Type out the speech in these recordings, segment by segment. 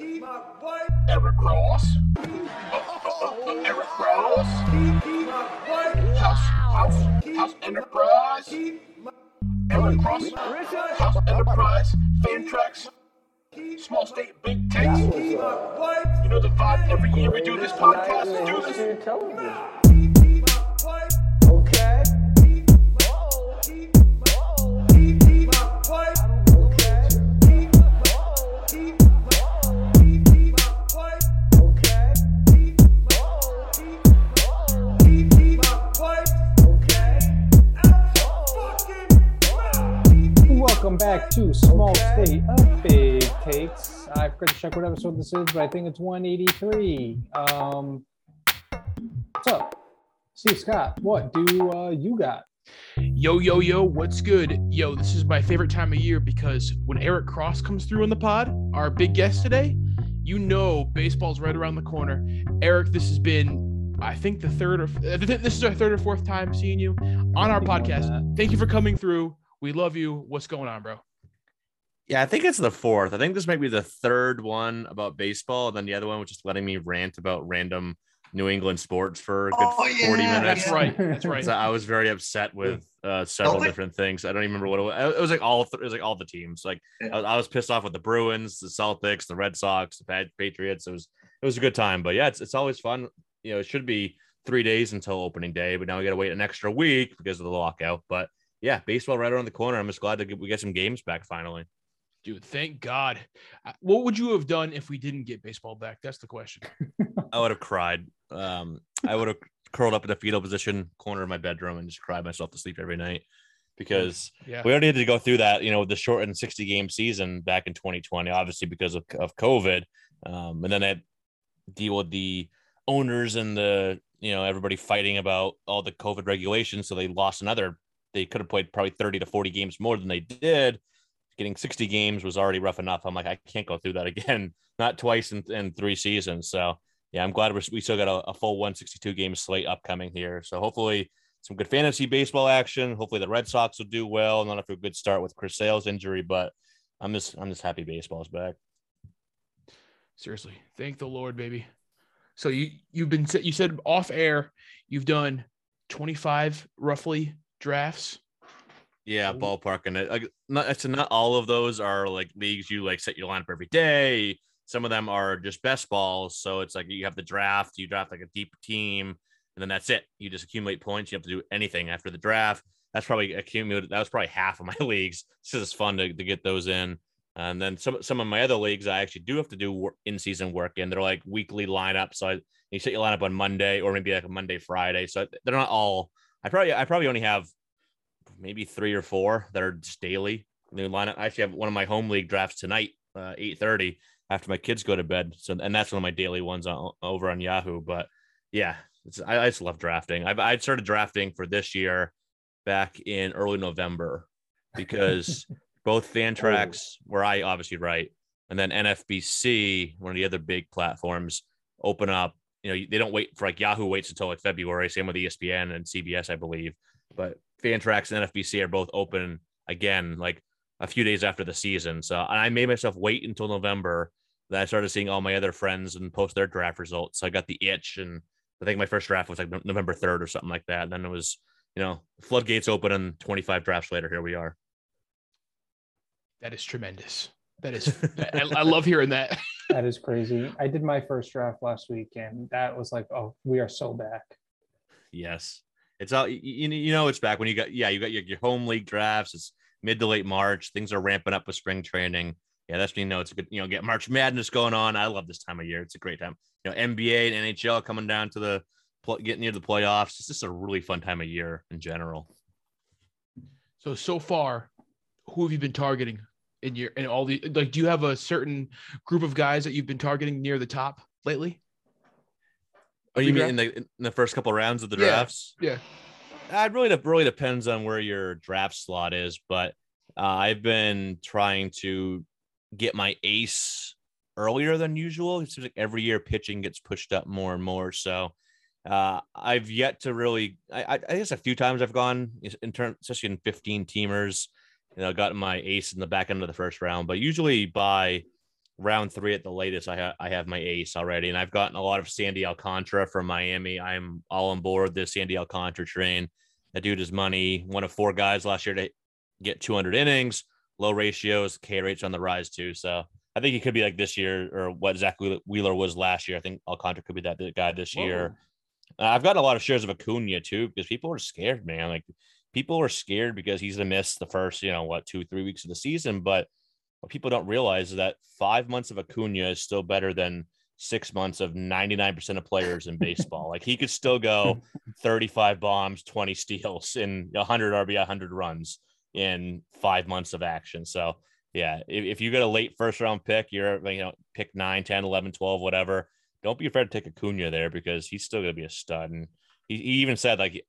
Eric Cross. Eric Cross. House, house, house enterprise. Eric Cross. House enterprise. Fantrax. Small state, big takes. You know the vibe. Every year we do this podcast. Do this. Okay. Okay. Welcome back to Small State of Big Takes. I forgot to check what episode this is, but I think it's 183. Um, what's up? Steve Scott, what do uh, you got? Yo, yo, yo, what's good? Yo, this is my favorite time of year because when Eric Cross comes through on the pod, our big guest today, you know baseball's right around the corner. Eric, this has been, I think, the third or uh, th- this is our third or fourth time seeing you on our podcast. Thank you for coming through. We love you. What's going on, bro? Yeah, I think it's the fourth. I think this might be the third one about baseball, and then the other one was just letting me rant about random New England sports for a good Oh, 40 yeah, minutes. That's right. That's right. So I was very upset with uh, several different things. I don't even remember what it was. It was like all th- it was like all the teams. Like Yeah. I, I was pissed off with the Bruins, the Celtics, the Red Sox, the Pat- Patriots. It was it was a good time. But yeah, it's it's always fun. You know, it should be three days until opening day, but now we got to wait an extra week because of the lockout. But yeah, baseball right around the corner. I'm just glad to get, we get some games back finally. Dude, thank God. Uh, What would you have done if we didn't get baseball back? That's the question. I would have cried. Um, I would have curled up in a fetal position, corner of my bedroom, and just cried myself to sleep every night because Yeah. we already had to go through that. You know, the shortened 60 game season back in 2020, obviously because of, of COVID, um, and then that deal with the owners and the you know everybody fighting about all the COVID regulations, so they lost another. They could have played probably 30 to 40 games more than they did. Getting 60 games was already rough enough. I'm like, I can't go through that again, not twice in, in three seasons. So yeah, I'm glad we still got a, a full 162 game slate upcoming here. So hopefully some good fantasy baseball action. Hopefully the Red Sox will do well. Not after a good start with Chris Sale's injury, but I'm just I'm just happy baseball's back. Seriously, thank the Lord, baby. So you you've been you said off air you've done 25 roughly drafts. Yeah, ballpark and it. Like, not it's not all of those are like leagues you like set your lineup every day. Some of them are just best balls. So it's like you have the draft, you draft like a deep team, and then that's it. You just accumulate points. You have to do anything after the draft. That's probably accumulated. That was probably half of my leagues. This is fun to, to get those in. And then some some of my other leagues, I actually do have to do in-season work in. They're like weekly lineups. So I, you set your lineup on Monday or maybe like a Monday, Friday. So they're not all. I probably I probably only have maybe three or four that are just daily new lineup. I actually have one of my home league drafts tonight, uh, eight thirty after my kids go to bed. So and that's one of my daily ones on, over on Yahoo. But yeah, it's, I, I just love drafting. I've I started drafting for this year back in early November because both Fantrax, where I obviously write, and then NFBC, one of the other big platforms, open up. You know, they don't wait for like Yahoo waits until like February. Same with ESPN and CBS, I believe. But Fantrax and NFBC are both open again, like a few days after the season. So and I made myself wait until November. that I started seeing all my other friends and post their draft results. So I got the itch, and I think my first draft was like November third or something like that. And then it was, you know, floodgates open, and 25 drafts later, here we are. That is tremendous. That is I, I love hearing that. That is crazy. I did my first draft last week, and that was like, oh, we are so back. Yes. It's all you, you you know it's back when you got yeah you got your, your home league drafts. It's mid to late March. Things are ramping up with spring training. Yeah that's when you know it's a good you know get March Madness going on. I love this time of year. It's a great time. You know NBA and NHL coming down to the getting near the playoffs. It's just a really fun time of year in general. So so far, who have you been targeting in your in all the like? Do you have a certain group of guys that you've been targeting near the top lately? oh you mean in the in the first couple rounds of the drafts Yeah. Uh, it really, really depends on where your draft slot is, but uh, I've been trying to get my ace earlier than usual. It seems like every year pitching gets pushed up more and more. So uh, I've yet to really. I, I I guess a few times I've gone in terms, especially in 15 teamers. You know, gotten my ace in the back end of the first round, but usually by round three at the latest, I have I have my ace already, and I've gotten a lot of Sandy Alcantara from Miami. I'm all on board this Sandy Alcantara train. That dude is money. One of four guys last year to get 200 innings, low ratios, K rates on the rise too. So I think he could be like this year or what Zack Wheeler was last year. I think Alcantara could be that guy this Whoa. year. Uh, I've gotten a lot of shares of Acuna too because people are scared, man. Like people are scared because he's gonna miss the first, you know, what two, three weeks of the season. But what people don't realize is that five months of Acuna is still better than six months of 99% of players in baseball. like he could still go 35 bombs, 20 steals, in 100 RBI, 100 runs in five months of action. So, yeah, if, if you get a late first round pick, you're, you know, pick 9, 10, 11, 12, whatever. Don't be afraid to take Acuna there because he's still going to be a stud. And he, he even said, like,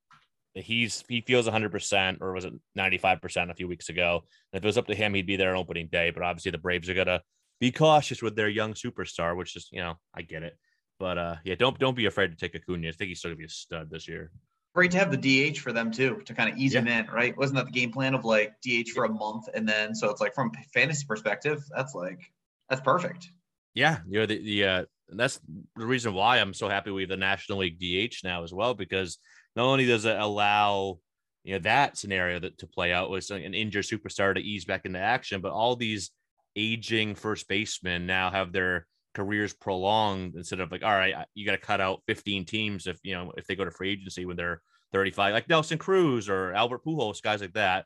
he's he feels 100% or was it 95% a few weeks ago? And if it was up to him he'd be there on opening day but obviously the braves are gonna be cautious with their young superstar which is you know i get it. But uh yeah don't don't be afraid to take Acuna. i think he's still gonna be a stud this year. Great to have the dh for them too to kind of ease yeah. him in right? Wasn't that the game plan of like dh for a month and then so it's like from fantasy perspective that's like that's perfect. Yeah you know the, the uh that's the reason why i'm so happy we have the national league dh now as well because not only does it allow you know that scenario that to play out with an injured superstar to ease back into action, but all these aging first basemen now have their careers prolonged instead of like, all right, you got to cut out 15 teams if you know if they go to free agency when they're 35, like Nelson Cruz or Albert Pujols, guys like that.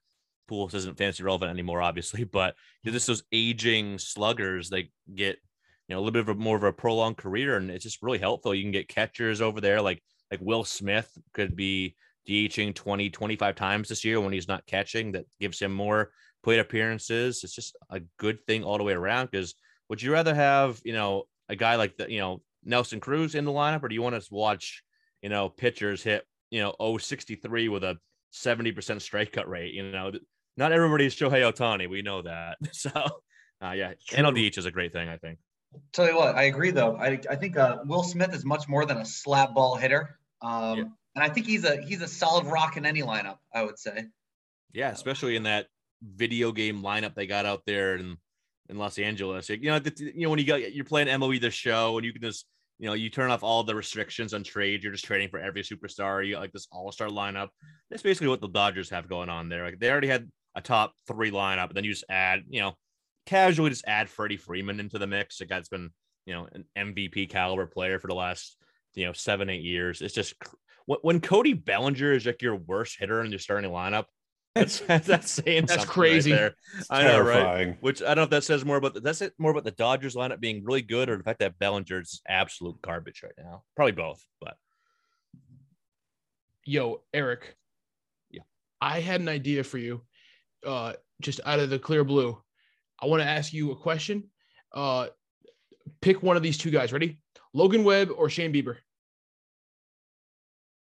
Pujols isn't fantasy relevant anymore, obviously, but just those aging sluggers, they get you know a little bit of a, more of a prolonged career, and it's just really helpful. You can get catchers over there like like Will Smith could be DHing 20, 25 times this year when he's not catching. That gives him more plate appearances. It's just a good thing all the way around. Because would you rather have, you know, a guy like the, you know, Nelson Cruz in the lineup, or do you want to watch, you know, pitchers hit, you know, 063 with a 70% strikeout rate? You know, not everybody's Shohei Ohtani. We know that. So, uh, yeah. NLDH is a great thing, I think. Tell you what, I agree though. I, I think uh, Will Smith is much more than a slap ball hitter. Um, yeah. And I think he's a he's a solid rock in any lineup. I would say. Yeah, especially in that video game lineup they got out there in in Los Angeles. You know, you know when you got you're playing MLB the show and you can just you know you turn off all the restrictions on trade. You're just trading for every superstar. You got like this all star lineup. That's basically what the Dodgers have going on there. Like they already had a top three lineup, and then you just add you know casually just add Freddie Freeman into the mix. A guy that's been you know an MVP caliber player for the last you know seven eight years. It's just when Cody Bellinger is like your worst hitter in your starting lineup. That's that's saying that's crazy. Right. I know, right? Which I don't know if that says more about the, that's it more about the Dodgers lineup being really good or the fact that Bellinger's absolute garbage right now. Probably both, but yo, Eric. Yeah. I had an idea for you. Uh just out of the clear blue. I want to ask you a question. Uh pick one of these two guys. Ready? Logan Webb or Shane Bieber?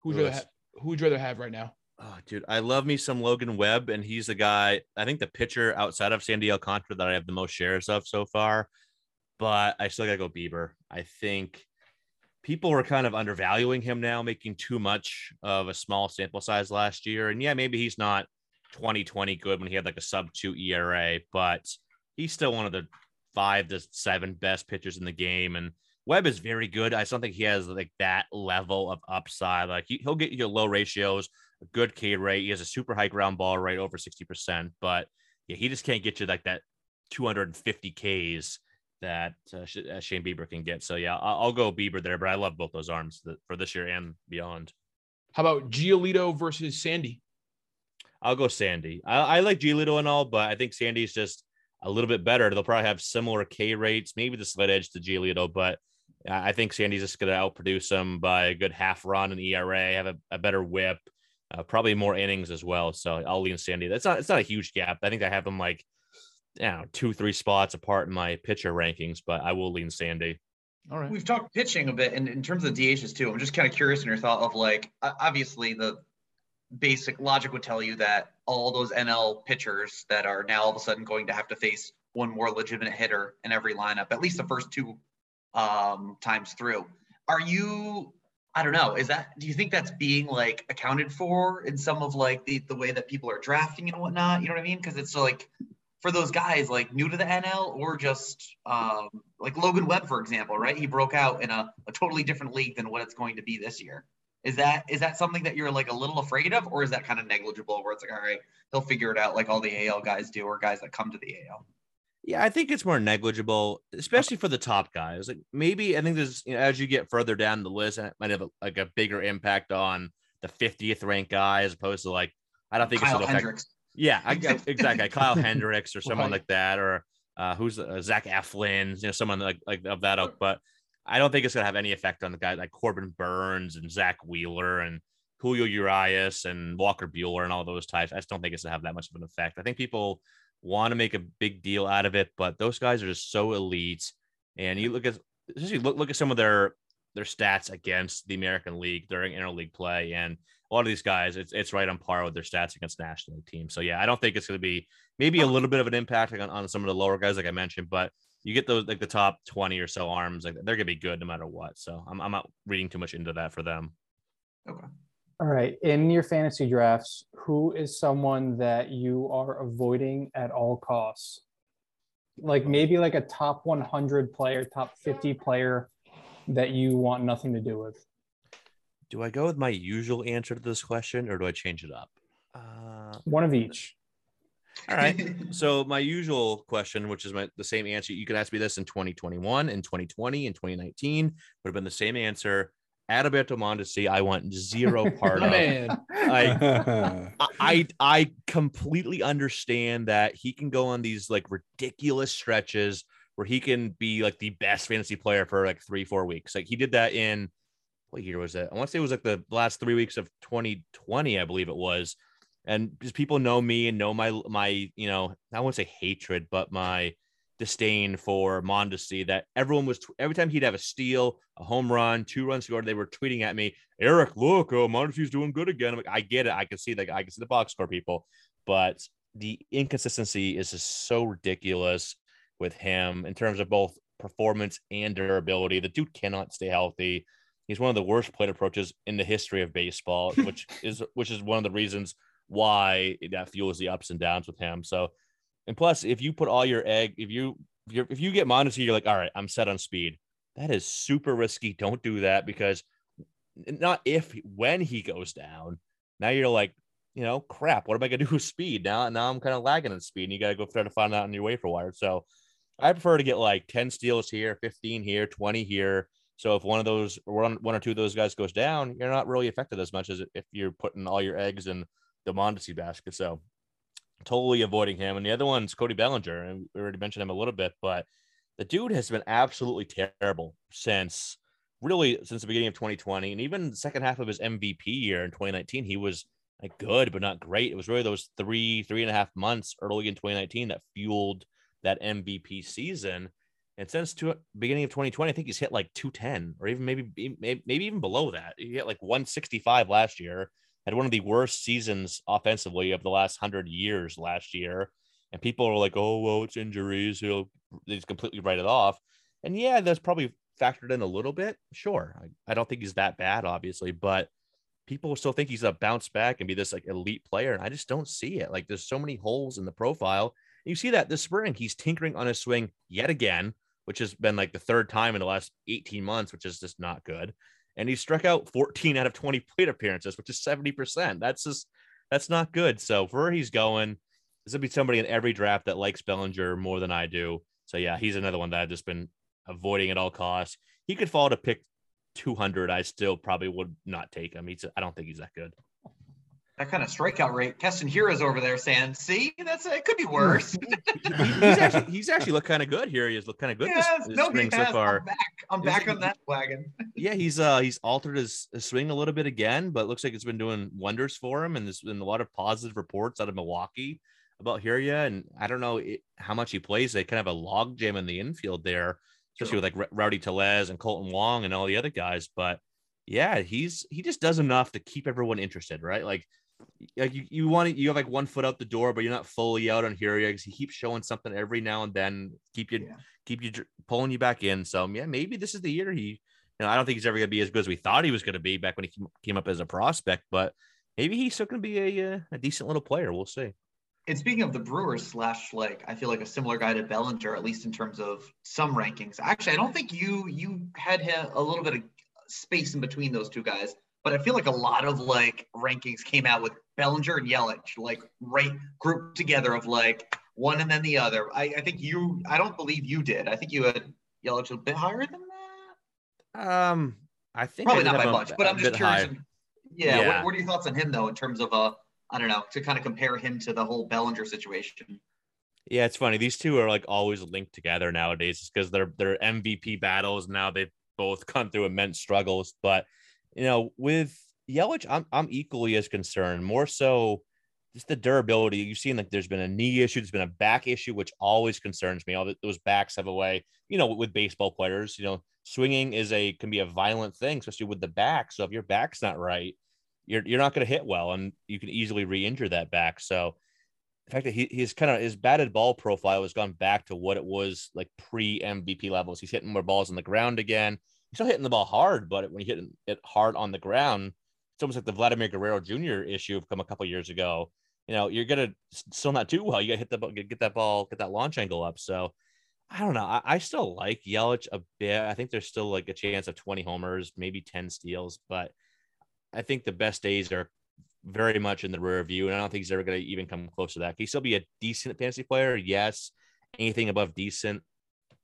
Who'd you rather have, who'd you rather have right now? Oh, dude, I love me some Logan Webb, and he's the guy. I think the pitcher outside of Sandy Alcantara that I have the most shares of so far. But I still gotta go Bieber. I think people were kind of undervaluing him now, making too much of a small sample size last year. And yeah, maybe he's not 2020 good when he had like a sub two ERA, but he's still one of the five to seven best pitchers in the game. And Webb is very good. I don't think he has like that level of upside. Like he, will get you low ratios, a good K rate. He has a super high ground ball rate, over 60%. But yeah, he just can't get you like that 250 Ks that uh, uh, Shane Bieber can get. So yeah, I'll, I'll, go Bieber there, but I love both those arms for this year and beyond. How about Giolito versus Sandy? I'll go Sandy. I, I like Giolito and all, but I think Sandy's just a little bit better. They'll probably have similar K rates, maybe the slight edge to Giolito, but I think Sandy's just going to outproduce them by a good half run in ERA, have a, a better whip, uh, probably more innings as well. So I'll lean Sandy. That's not it's not a huge gap. I think I have them like, you know, two three spots apart in my pitcher rankings, but I will lean Sandy. All right. We've talked pitching a bit, and in terms of the DHs too, I'm just kind of curious in your thought of like, obviously the basic logic would tell you that all those NL pitchers that are now all of a sudden going to have to face one more legitimate hitter in every lineup, at least the first two um, times through. Are you? I don't know. Is that? Do you think that's being like accounted for in some of like the the way that people are drafting and whatnot? You know what I mean? Because it's like for those guys like new to the NL or just um, like Logan Webb, for example, right? He broke out in a, a totally different league than what it's going to be this year. Is that is that something that you're like a little afraid of, or is that kind of negligible where it's like, all right, he'll figure it out like all the AL guys do or guys that come to the AL? Yeah, I think it's more negligible, especially for the top guys. Like maybe I think there's you know, as you get further down the list, it might have a, like a bigger impact on the 50th ranked guy as opposed to like I don't think Kyle it's affect, Hendricks. Yeah, I, I- exactly. Kyle Hendricks or someone Right. like that, or uh, who's uh, Zach Eflin, you know, someone like like of that ilk. But I don't think it's gonna have any effect on the guys like Corbin Burnes and Zack Wheeler and Julio Urias and Walker Buehler and all those types. I just don't think it's gonna have that much of an effect. I think people want to make a big deal out of it, but those guys are just so elite. And you look at especially look look at some of their their stats against the American League during interleague play, and a lot of these guys, it's it's right on par with their stats against national league teams. So yeah, I don't think it's going to be maybe a little bit of an impact on, on some of the lower guys, like I mentioned, but you get those like the top 20 or so arms, like they're gonna be good no matter what. So I'm I'm not reading too much into that for them. Okay all right. In your fantasy drafts, who is someone that you are avoiding at all costs? Like maybe like a top 100 player, top 50 player that you want nothing to do with. Do I go with my usual answer to this question or do I change it up? Uh, One of each. All right. so my usual question, which is my the same answer, you could ask me this in 2021, in 2020, in 2019, would have been the same answer. Adalberto Mondesi, I want zero part of. man. I, I I completely understand that he can go on these like ridiculous stretches where he can be like the best fantasy player for like three four weeks. Like he did that in what year was that? I want to say it was like the last three weeks of 2020, I believe it was. And just people know me and know my my you know I won't say hatred, but my disdain for Mondesi that everyone was every time he'd have a steal, a home run, two runs scored, they were tweeting at me, Eric, look, oh, Mondesi's doing good again. I'm like, I get it. I can see that. I can see the box score people, but the inconsistency is just so ridiculous with him in terms of both performance and durability. The dude cannot stay healthy. He's one of the worst plate approaches in the history of baseball, which is which is one of the reasons why that fuels the ups and downs with him. So and plus, if you put all your egg, if you if, if you get Mondesi, you're like, all right, I'm set on speed. That is super risky. Don't do that because not if when he goes down. Now you're like, you know, crap. What am I gonna do with speed now? Now I'm kind of lagging in speed, and you gotta go try to find out on your waiver wire. So I prefer to get like 10 steals here, 15 here, 20 here. So if one of those one one or two of those guys goes down, you're not really affected as much as if you're putting all your eggs in the Mondesi basket. So totally avoiding him. And the other one's Cody Bellinger. And we already mentioned him a little bit, but the dude has been absolutely terrible since really since the beginning of 2020. And even the second half of his MVP year in 2019, he was like good, but not great. It was really those three, three and a half months early in 2019 that fueled that MVP season. And since to, beginning of 2020, I think he's hit like 210 or even maybe, maybe maybe even below that. He hit like 165 last year had one of the worst seasons offensively of the last hundred years last year. And people are like, oh, well, it's injuries. He'll he's completely write it off. And yeah, that's probably factored in a little bit. Sure. I, I don't think he's that bad, obviously, but people still think he's a bounce back and be this like elite player. And I just don't see it. Like there's so many holes in the profile. You see that this spring, he's tinkering on his swing yet again, which has been like the third time in the last 18 months, which is just not good and he struck out 14 out of 20 plate appearances, which is 70%. That's just that's not good. So for where he's going, this would be somebody in every draft that likes Bellinger more than I do. So yeah, he's another one that I've just been avoiding at all costs. He could fall to pick 200. I still probably would not take him. He's I don't think he's that good. That kind of strikeout rate. Keston Hiura over there saying, "See, that's it. Could be worse." he's actually he's actually looked kind of good here. He has looked kind of good this, yes, this no, spring so far. I'm back. I'm back on that wagon. yeah, he's uh he's altered his, his swing a little bit again, but looks like it's been doing wonders for him. And there's been a lot of positive reports out of Milwaukee about Hiura. And I don't know it, how much he plays. They kind of have a log jam in the infield there, especially with like R- Rowdy Tellez and Kolten Wong and all the other guys. But yeah, he's he just does enough to keep everyone interested, right? Like like you, you want to, you have like one foot out the door, but you're not fully out on Hiura because he keeps showing something every now and then, keep you Yeah. keep you pulling you back in. So yeah, maybe this is the year he. You know, I don't think he's ever going to be as good as we thought he was going to be back when he came- came up as a prospect, but maybe he's still going to be a, uh, a decent little player. We'll see. And speaking of the Brewers slash like I feel like a similar guy to Bellinger, at least in terms of some rankings. Actually, I don't think you you had him a little bit of space in between those two guys, but I feel like a lot of like rankings came out with Bellinger and Yelich, like right grouped together of like one and then the other. I, I think you I don't believe you did. I think you had Yelich a bit higher than that. Um, I think Probably I not by him much, but I'm just curious. high. Yeah, Yeah. What, what are your thoughts on him though, in terms of uh, I don't know, to kind of compare him to the whole Bellinger situation? Yeah, it's funny. These two are like always linked together nowadays because they're they're MVP battles. Now they've both gone through immense struggles. But you know, with Yelich, I'm I'm equally as concerned. More so just the durability. You've seen like there's been a knee issue, there's been a back issue, which always concerns me. All those backs have a way, you know, with baseball players, you know, swinging is a can be a violent thing, especially with the back. So if your back's not right, you're you're not going to hit well, and you can easily re-injure that back. So the fact that he, he's kind of his batted ball profile has gone back to what it was like pre MVP levels. He's hitting more balls on the ground again. Still hitting the ball hard, but when you hit it hard on the ground, it's almost like the Vladimir Guerrero Jr. issue from a couple years ago. You know, you're gonna still not do well. You gotta hit the ball, get that ball, get that launch angle up. So I don't know. I, I still like Yelich a bit. I think there's still like a chance of 20 homers, maybe 10 steals, but I think the best days are very much in the rear view, and I don't think he's ever going to even come close to that. Can he still be a decent fantasy player? Yes. Anything above decent?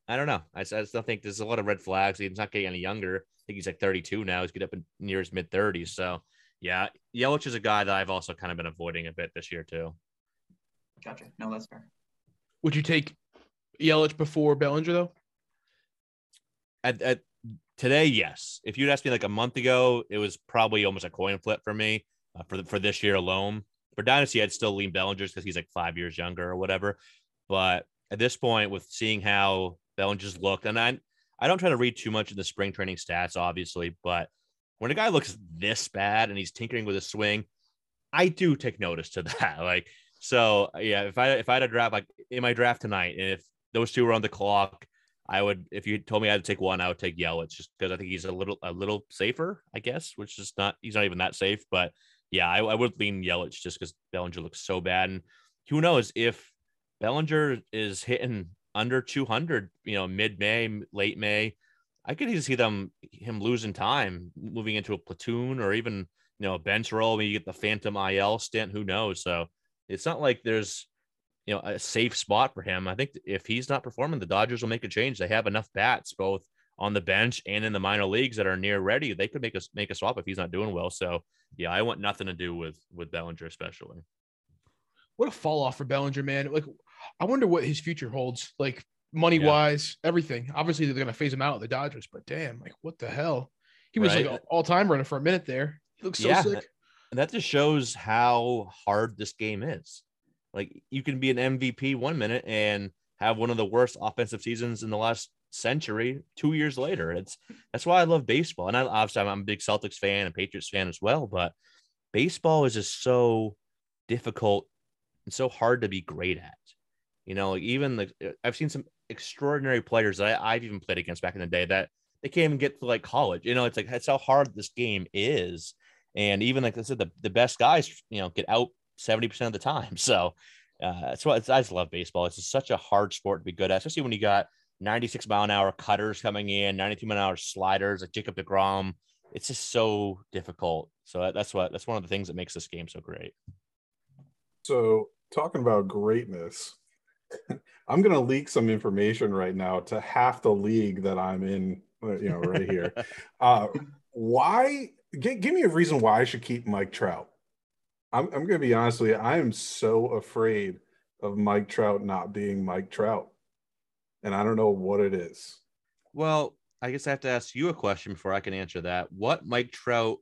I don't know. I, I still think there's a lot of red flags. He's not getting any younger. I think he's like 32 now. He's getting up in near his mid 30s. So, yeah, Yelich is a guy that I've also kind of been avoiding a bit this year too. Gotcha. No, that's fair. Would you take Yelich before Bellinger though? At, at today, yes. If you'd asked me like a month ago, it was probably almost a coin flip for me uh, for the, for this year alone. For Dynasty, I'd still lean Bellinger's because he's like five years younger or whatever. But at this point, with seeing how Bellinger's looked, and I I don't try to read too much in the spring training stats, obviously, but when a guy looks this bad and he's tinkering with his swing, I do take notice to that. Like, so yeah, if I if I had a draft like in my draft tonight, and if those two were on the clock, I would if you told me I had to take one, I would take Yelich just because I think he's a little a little safer, I guess, which is not he's not even that safe. But yeah, I, I would lean Yelich just because Bellinger looks so bad. And who knows if Bellinger is hitting under 200, you know, mid May, late May, I could even see them him losing time, moving into a platoon or even you know a bench role. Maybe you get the Phantom IL stint. Who knows? So it's not like there's you know a safe spot for him. I think if he's not performing, the Dodgers will make a change. They have enough bats both on the bench and in the minor leagues that are near ready. They could make us make a swap if he's not doing well. So yeah, I want nothing to do with with Bellinger especially. What a fall off for Bellinger, man. Like, I wonder what his future holds. Like money wise, everything. Obviously, they're gonna phase him out the Dodgers, but damn, like what the hell? He was Right. like all time runner for a minute there. He looks so Yeah. sick. And that just shows how hard this game is. Like you can be an MVP one minute and have one of the worst offensive seasons in the last century two years later. It's that's why I love baseball. And I obviously I'm a big Celtics fan and Patriots fan as well, but baseball is just so difficult and so hard to be great at. You know, even the I've seen some extraordinary players that I, I've even played against back in the day that they can't even get to like college. You know, it's like that's how hard this game is. And even like I said, the, the best guys, you know, get out 70% of the time. So uh, that's why I just love baseball. It's just such a hard sport to be good at, especially when you got 96 mile an hour cutters coming in, 92 mile an hour sliders like Jacob DeGrom. It's just so difficult. So that- that's what that's one of the things that makes this game so great. So, talking about greatness, I'm going to leak some information right now to half the league that I'm in, uh, you know, right here. Uh, why? G- give me a reason why I should keep Mike Trout. I'm, I'm going to be honest with you. I am so afraid of Mike Trout not being Mike Trout. And I don't know what it is. Well, I guess I have to ask you a question before I can answer that. What Mike Trout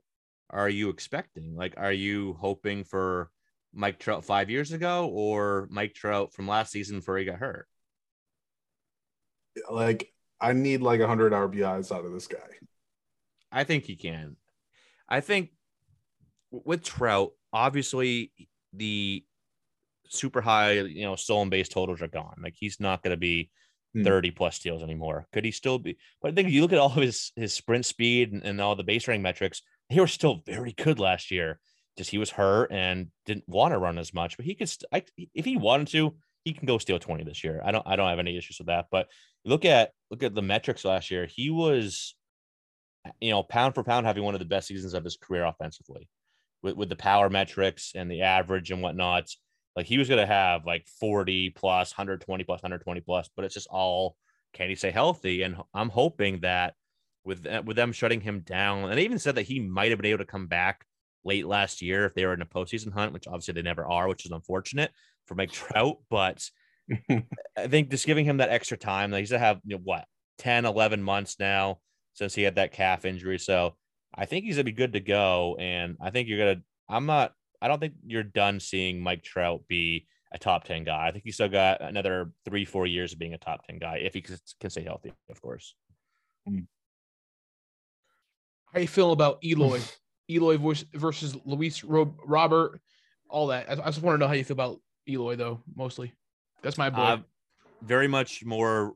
are you expecting? Like, are you hoping for Mike Trout five years ago or Mike Trout from last season before he got hurt? Like, I need like 100 RBIs out of this guy. I think he can. I think with Trout, obviously the super high, you know, stolen base totals are gone. Like he's not going to be Hmm. 30 plus steals anymore. Could he still be? But I think if you look at all of his his sprint speed and, and all the base running metrics, they were still very good last year. Just he was hurt and didn't want to run as much. But he could, st- I, if he wanted to, he can go steal 20 this year. I don't I don't have any issues with that. But look at look at the metrics last year. He was, you know, pound for pound having one of the best seasons of his career offensively, with with the power metrics and the average and whatnot. Like he was gonna have like 40 plus, 120 plus, 120 plus, but it's just all can he stay healthy? And I'm hoping that with with them shutting him down, and they even said that he might have been able to come back late last year if they were in a postseason hunt, which obviously they never are, which is unfortunate for Mike Trout. But I think just giving him that extra time, like he's to have you know, what 10, 11 months now since he had that calf injury. So I think he's gonna be good to go. And I think you're gonna. I'm not. I don't think you're done seeing Mike Trout be a top 10 guy. I think he's still got another three, four years of being a top 10 guy if he can stay healthy, of course. Mm. How you feel about Eloy? Eloy versus, Luis Robert, all that. I, just want to know how you feel about Eloy, though, mostly. That's my boy. Uh, very much more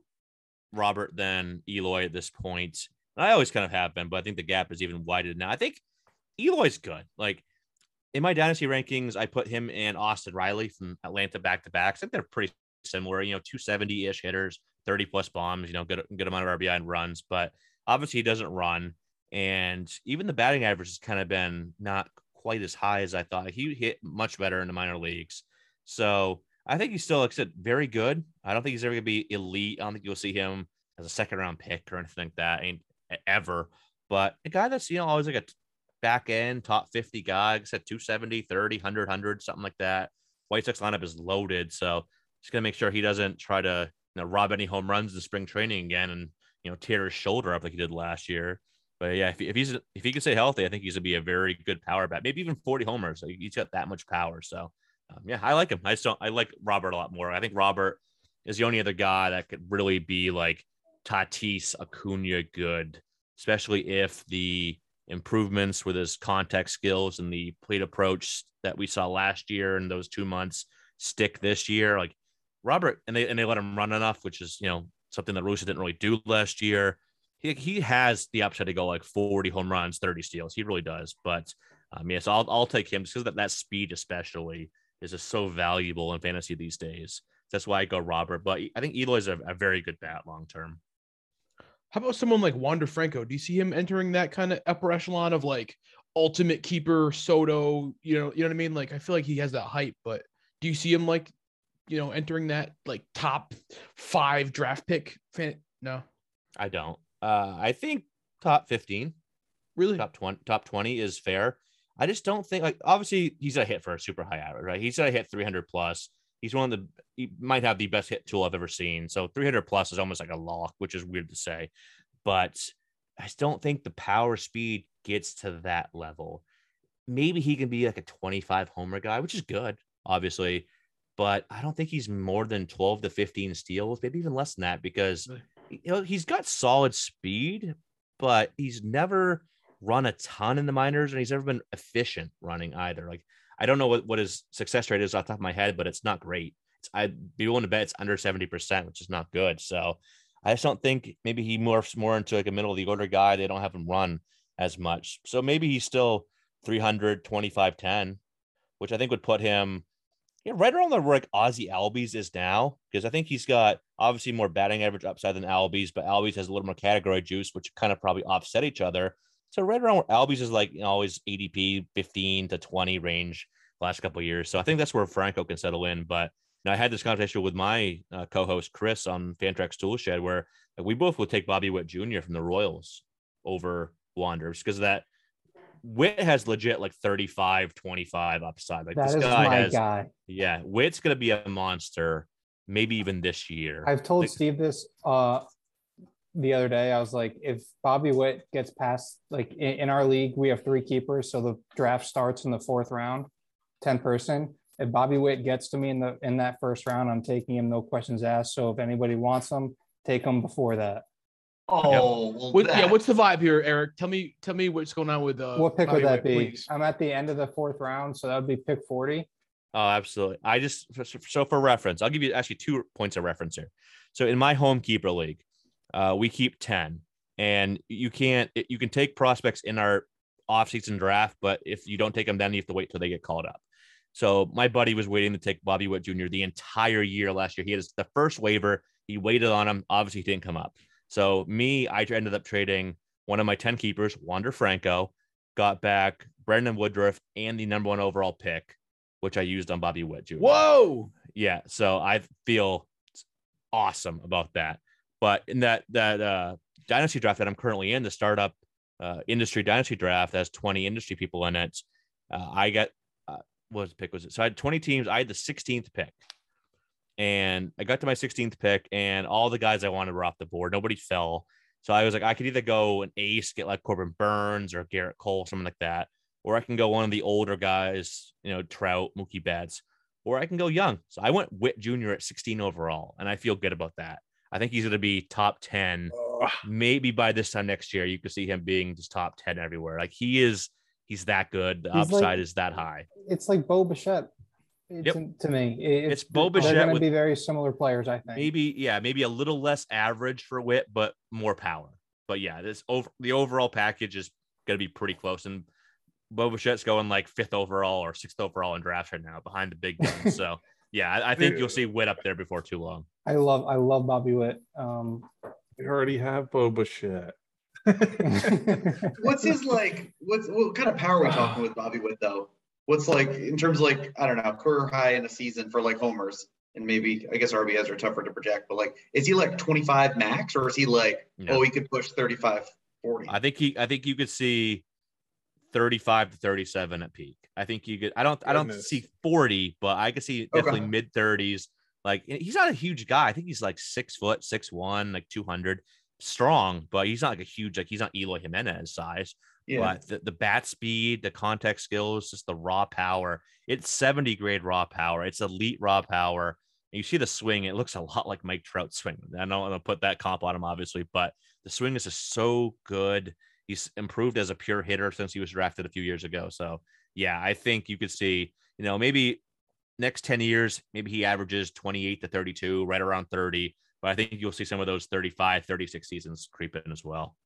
Robert than Eloy at this point. I always kind of have been, but I think the gap is even widened now. I think Eloy's good. Like in my dynasty rankings, I put him and Austin Riley from Atlanta back to back. I think they're pretty similar, you know, 270 ish hitters, 30 plus bombs, you know, good, good amount of RBI and runs, but obviously he doesn't run. And even the batting average has kind of been not quite as high as I thought. He hit much better in the minor leagues. So I think he's still, I said, very good. I don't think he's ever going to be elite. I don't think you'll see him as a second round pick or anything like that ain't ever. But a guy that's, you know, always like a back end top 50 guy, like I said 270, 30, 100, 100, something like that. White Sox lineup is loaded. So just going to make sure he doesn't try to you know, rob any home runs in spring training again and, you know, tear his shoulder up like he did last year. But yeah, if, if he's if he can stay healthy, I think he's gonna be a very good power bat. Maybe even 40 homers. he's got that much power. So um, yeah, I like him. I just don't. I like Robert a lot more. I think Robert is the only other guy that could really be like Tatis Acuna good, especially if the improvements with his contact skills and the plate approach that we saw last year and those two months stick this year. Like Robert, and they and they let him run enough, which is you know something that Russo didn't really do last year he, he has the upside to go like 40 home runs, 30 steals. He really does. But um, yes, I'll, I'll take him because that, that speed, especially, is just so valuable in fantasy these days. That's why I go Robert. But I think Eloy's a, a very good bat long term. How about someone like Wander Franco? Do you see him entering that kind of upper echelon of like ultimate keeper, Soto? You know, you know what I mean? Like I feel like he has that hype, but do you see him like, you know, entering that like top five draft pick? Fan- no, I don't. Uh, I think top 15, really top 20, top 20 is fair. I just don't think like obviously he's a hit for a super high average, right? He's gonna hit 300 plus. He's one of the he might have the best hit tool I've ever seen. So 300 plus is almost like a lock, which is weird to say, but I just don't think the power speed gets to that level. Maybe he can be like a 25 homer guy, which is good, obviously, but I don't think he's more than 12 to 15 steals, maybe even less than that, because he's got solid speed, but he's never run a ton in the minors and he's never been efficient running either. Like, I don't know what, what his success rate is off the top of my head, but it's not great. It's, I'd be willing to bet it's under 70%, which is not good. So I just don't think maybe he morphs more into like a middle of the order guy. They don't have him run as much. So maybe he's still 300, 25, 10, which I think would put him yeah, right around the where like Ozzy Albies is now, because I think he's got obviously more batting average upside than Albies, but Albies has a little more category juice, which kind of probably offset each other. So right around where Albies is like you know, always ADP 15 to 20 range last couple years. So I think that's where Franco can settle in. But you know, I had this conversation with my uh, co-host Chris on Fantrax Toolshed, where like, we both would take Bobby Witt Jr. from the Royals over Wanderers because that Witt has legit like 35, 25 upside. Like That this is guy has, guy. yeah, Witt's gonna be a monster, maybe even this year. I've told Like- Steve this uh the other day. I was like, if Bobby Witt gets past like in, in our league, we have three keepers, so the draft starts in the fourth round, 10 person. If Bobby Witt gets to me in the in that first round, I'm taking him, no questions asked. So if anybody wants him, take him before that. Oh, well, What, yeah, what's the vibe here, Eric? Tell me, tell me what's going on with uh. what pick Bobby would that Witt, be? please. I'm at the end of the fourth round, so that would be pick 40. Oh, absolutely. I just so for reference, I'll give you actually two points of reference here. So in my home keeper league, uh, we keep ten, and you can't you can take prospects in our off-season draft, but if you don't take them, then you have to wait till they get called up. So my buddy was waiting to take Bobby Witt Jr. the entire year last year. He had the first waiver. He waited on him. Obviously, he didn't come up. So me, I ended up trading one of my 10 keepers, Wander Franco, got back Brandon Woodruff and the number one overall pick, which I used on Bobby Witt Jr. Whoa. Yeah. So I feel awesome about that. But in that that uh, dynasty draft that I'm currently in, the startup uh, industry dynasty draft has 20 industry people in it, uh, I got uh, what pick was it? So I had 20 teams. I had the 16th pick, and I got to my 16th pick, and all the guys I wanted were off the board. Nobody fell. So I was like, I could either go an ace, get like Corbin Burnes or Gerrit Cole, something like that, or I can go one of the older guys, you know, Trout, Mookie Betts, or I can go young. So I went Witt Jr. at 16 overall, and I feel good about that. I think he's going to be top 10. Maybe by this time next year, you could see him being just top 10 everywhere. Like he is, he's that good. The He's upside like- is that high. It's like Bo Bichette. Eh, yep. To me, It- It's Bo Bichette. They're Bichette going to be very similar players, I think. Maybe, yeah, maybe a little less average for Witt, but more power. But yeah, this over the overall package is going to be pretty close. And Bo Bichette's going like fifth overall or sixth overall in drafts right now behind the big guns. so yeah, I, I think you'll see Witt up there before too long. I love I love Bobby Witt. Um, We already have Bo Bichette. What's his like? What's what kind of power are we talking with Bobby Witt though? What's like in terms of like I don't know career high in a season for like homers and maybe I guess RBIs are tougher to project, but like is he like 25 max or is he like No. oh he could push 35, 40? I think he, I think you could see 35 to 37 at peak. I think you could, I don't, I don't see 40, but I could see definitely mid 30s. Like he's not a huge guy. I think he's like six foot, six one, like 200, strong, but he's not like a huge, like he's not Eloy Jimenez size. yeah. But the, the bat speed, the contact skills, just the raw power. It's 70 grade raw power. It's elite raw power. And you see the swing, it looks a lot like Mike Trout's swing. I don't want to put that comp on him, obviously, but the swing is just so good. He's improved as a pure hitter since he was drafted a few years ago. So, yeah, I think you could see, you know, maybe next 10 years, maybe he averages 28 to 32, right around 30. But I think you'll see some of those 35, 36 seasons creep in as well.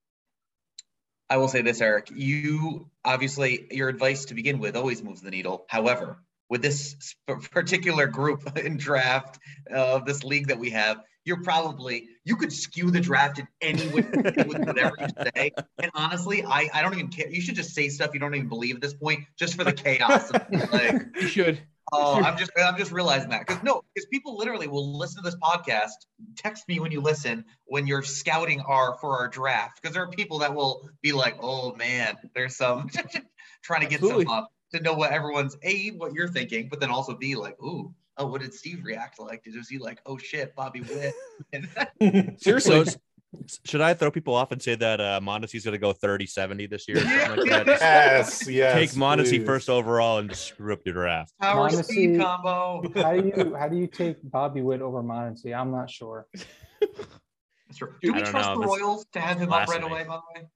I will say this, Eric. You obviously your advice to begin with always moves the needle. However, with this particular group in draft of this league that we have, you're probably you could skew the draft in any way with whatever you say. And honestly, I I don't even care. You should just say stuff you don't even believe at this point, just for the chaos. Like, You should. oh, I'm just I'm just realizing that because no, because people literally will listen to this podcast. Text me when you listen when you're scouting our for our draft because there are people that will be like, oh man, there's some trying to get Absolutely. some up to know what everyone's a what you're thinking, but then also be like, ooh, oh, what did Steve react like? Did was he like, oh shit, Bobby Witt? Seriously. So, should I throw people off and say that uh, Mondesi's going to go 30 70 this year? or Yeah. something like that? Yes, yes. Take Mondesi please. first overall and just screw up your draft. Power Honestly- speed combo. how do you how do you take Bobby Witt over Monty? I'm not sure. That's. Do we trust know, the this Royals to have him up right away? By the way,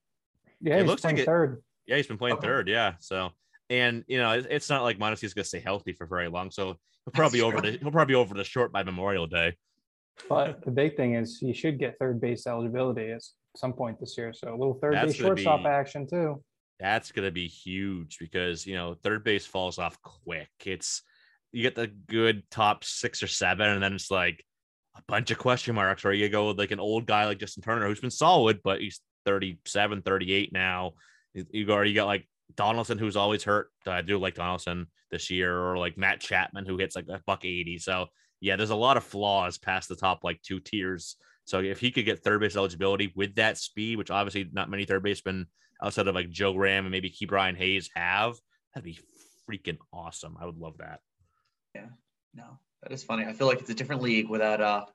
Yeah, It he's looks like it- third. Yeah, he's been playing Okay. third. Yeah. So, and you know, it's not like Mondesi's going to stay healthy for very long. So he'll probably over the he'll probably be over the short by Memorial Day. But the big thing is he should get third base eligibility at some point this year. So a little third That's base shortstop be- action too. That's going to be huge because you know third base falls off quick. It's you get the good top six or seven, and then it's like a bunch of question marks. Or you go with like an old guy like Justin Turner, who's been solid, but he's 37, 38 now. You- You already got like Donaldson, who's always hurt. I do like Donaldson this year, or like Matt Chapman, who hits like a buck 80. So yeah, there's a lot of flaws past the top like two tiers. So if he could get third base eligibility with that speed, which obviously not many third basemen outside of like Joe Ram and maybe Ke'Bryan Hayes have, that'd be freaking awesome. I would love that. Yeah, no, that is funny. I feel like it's a different league without uh,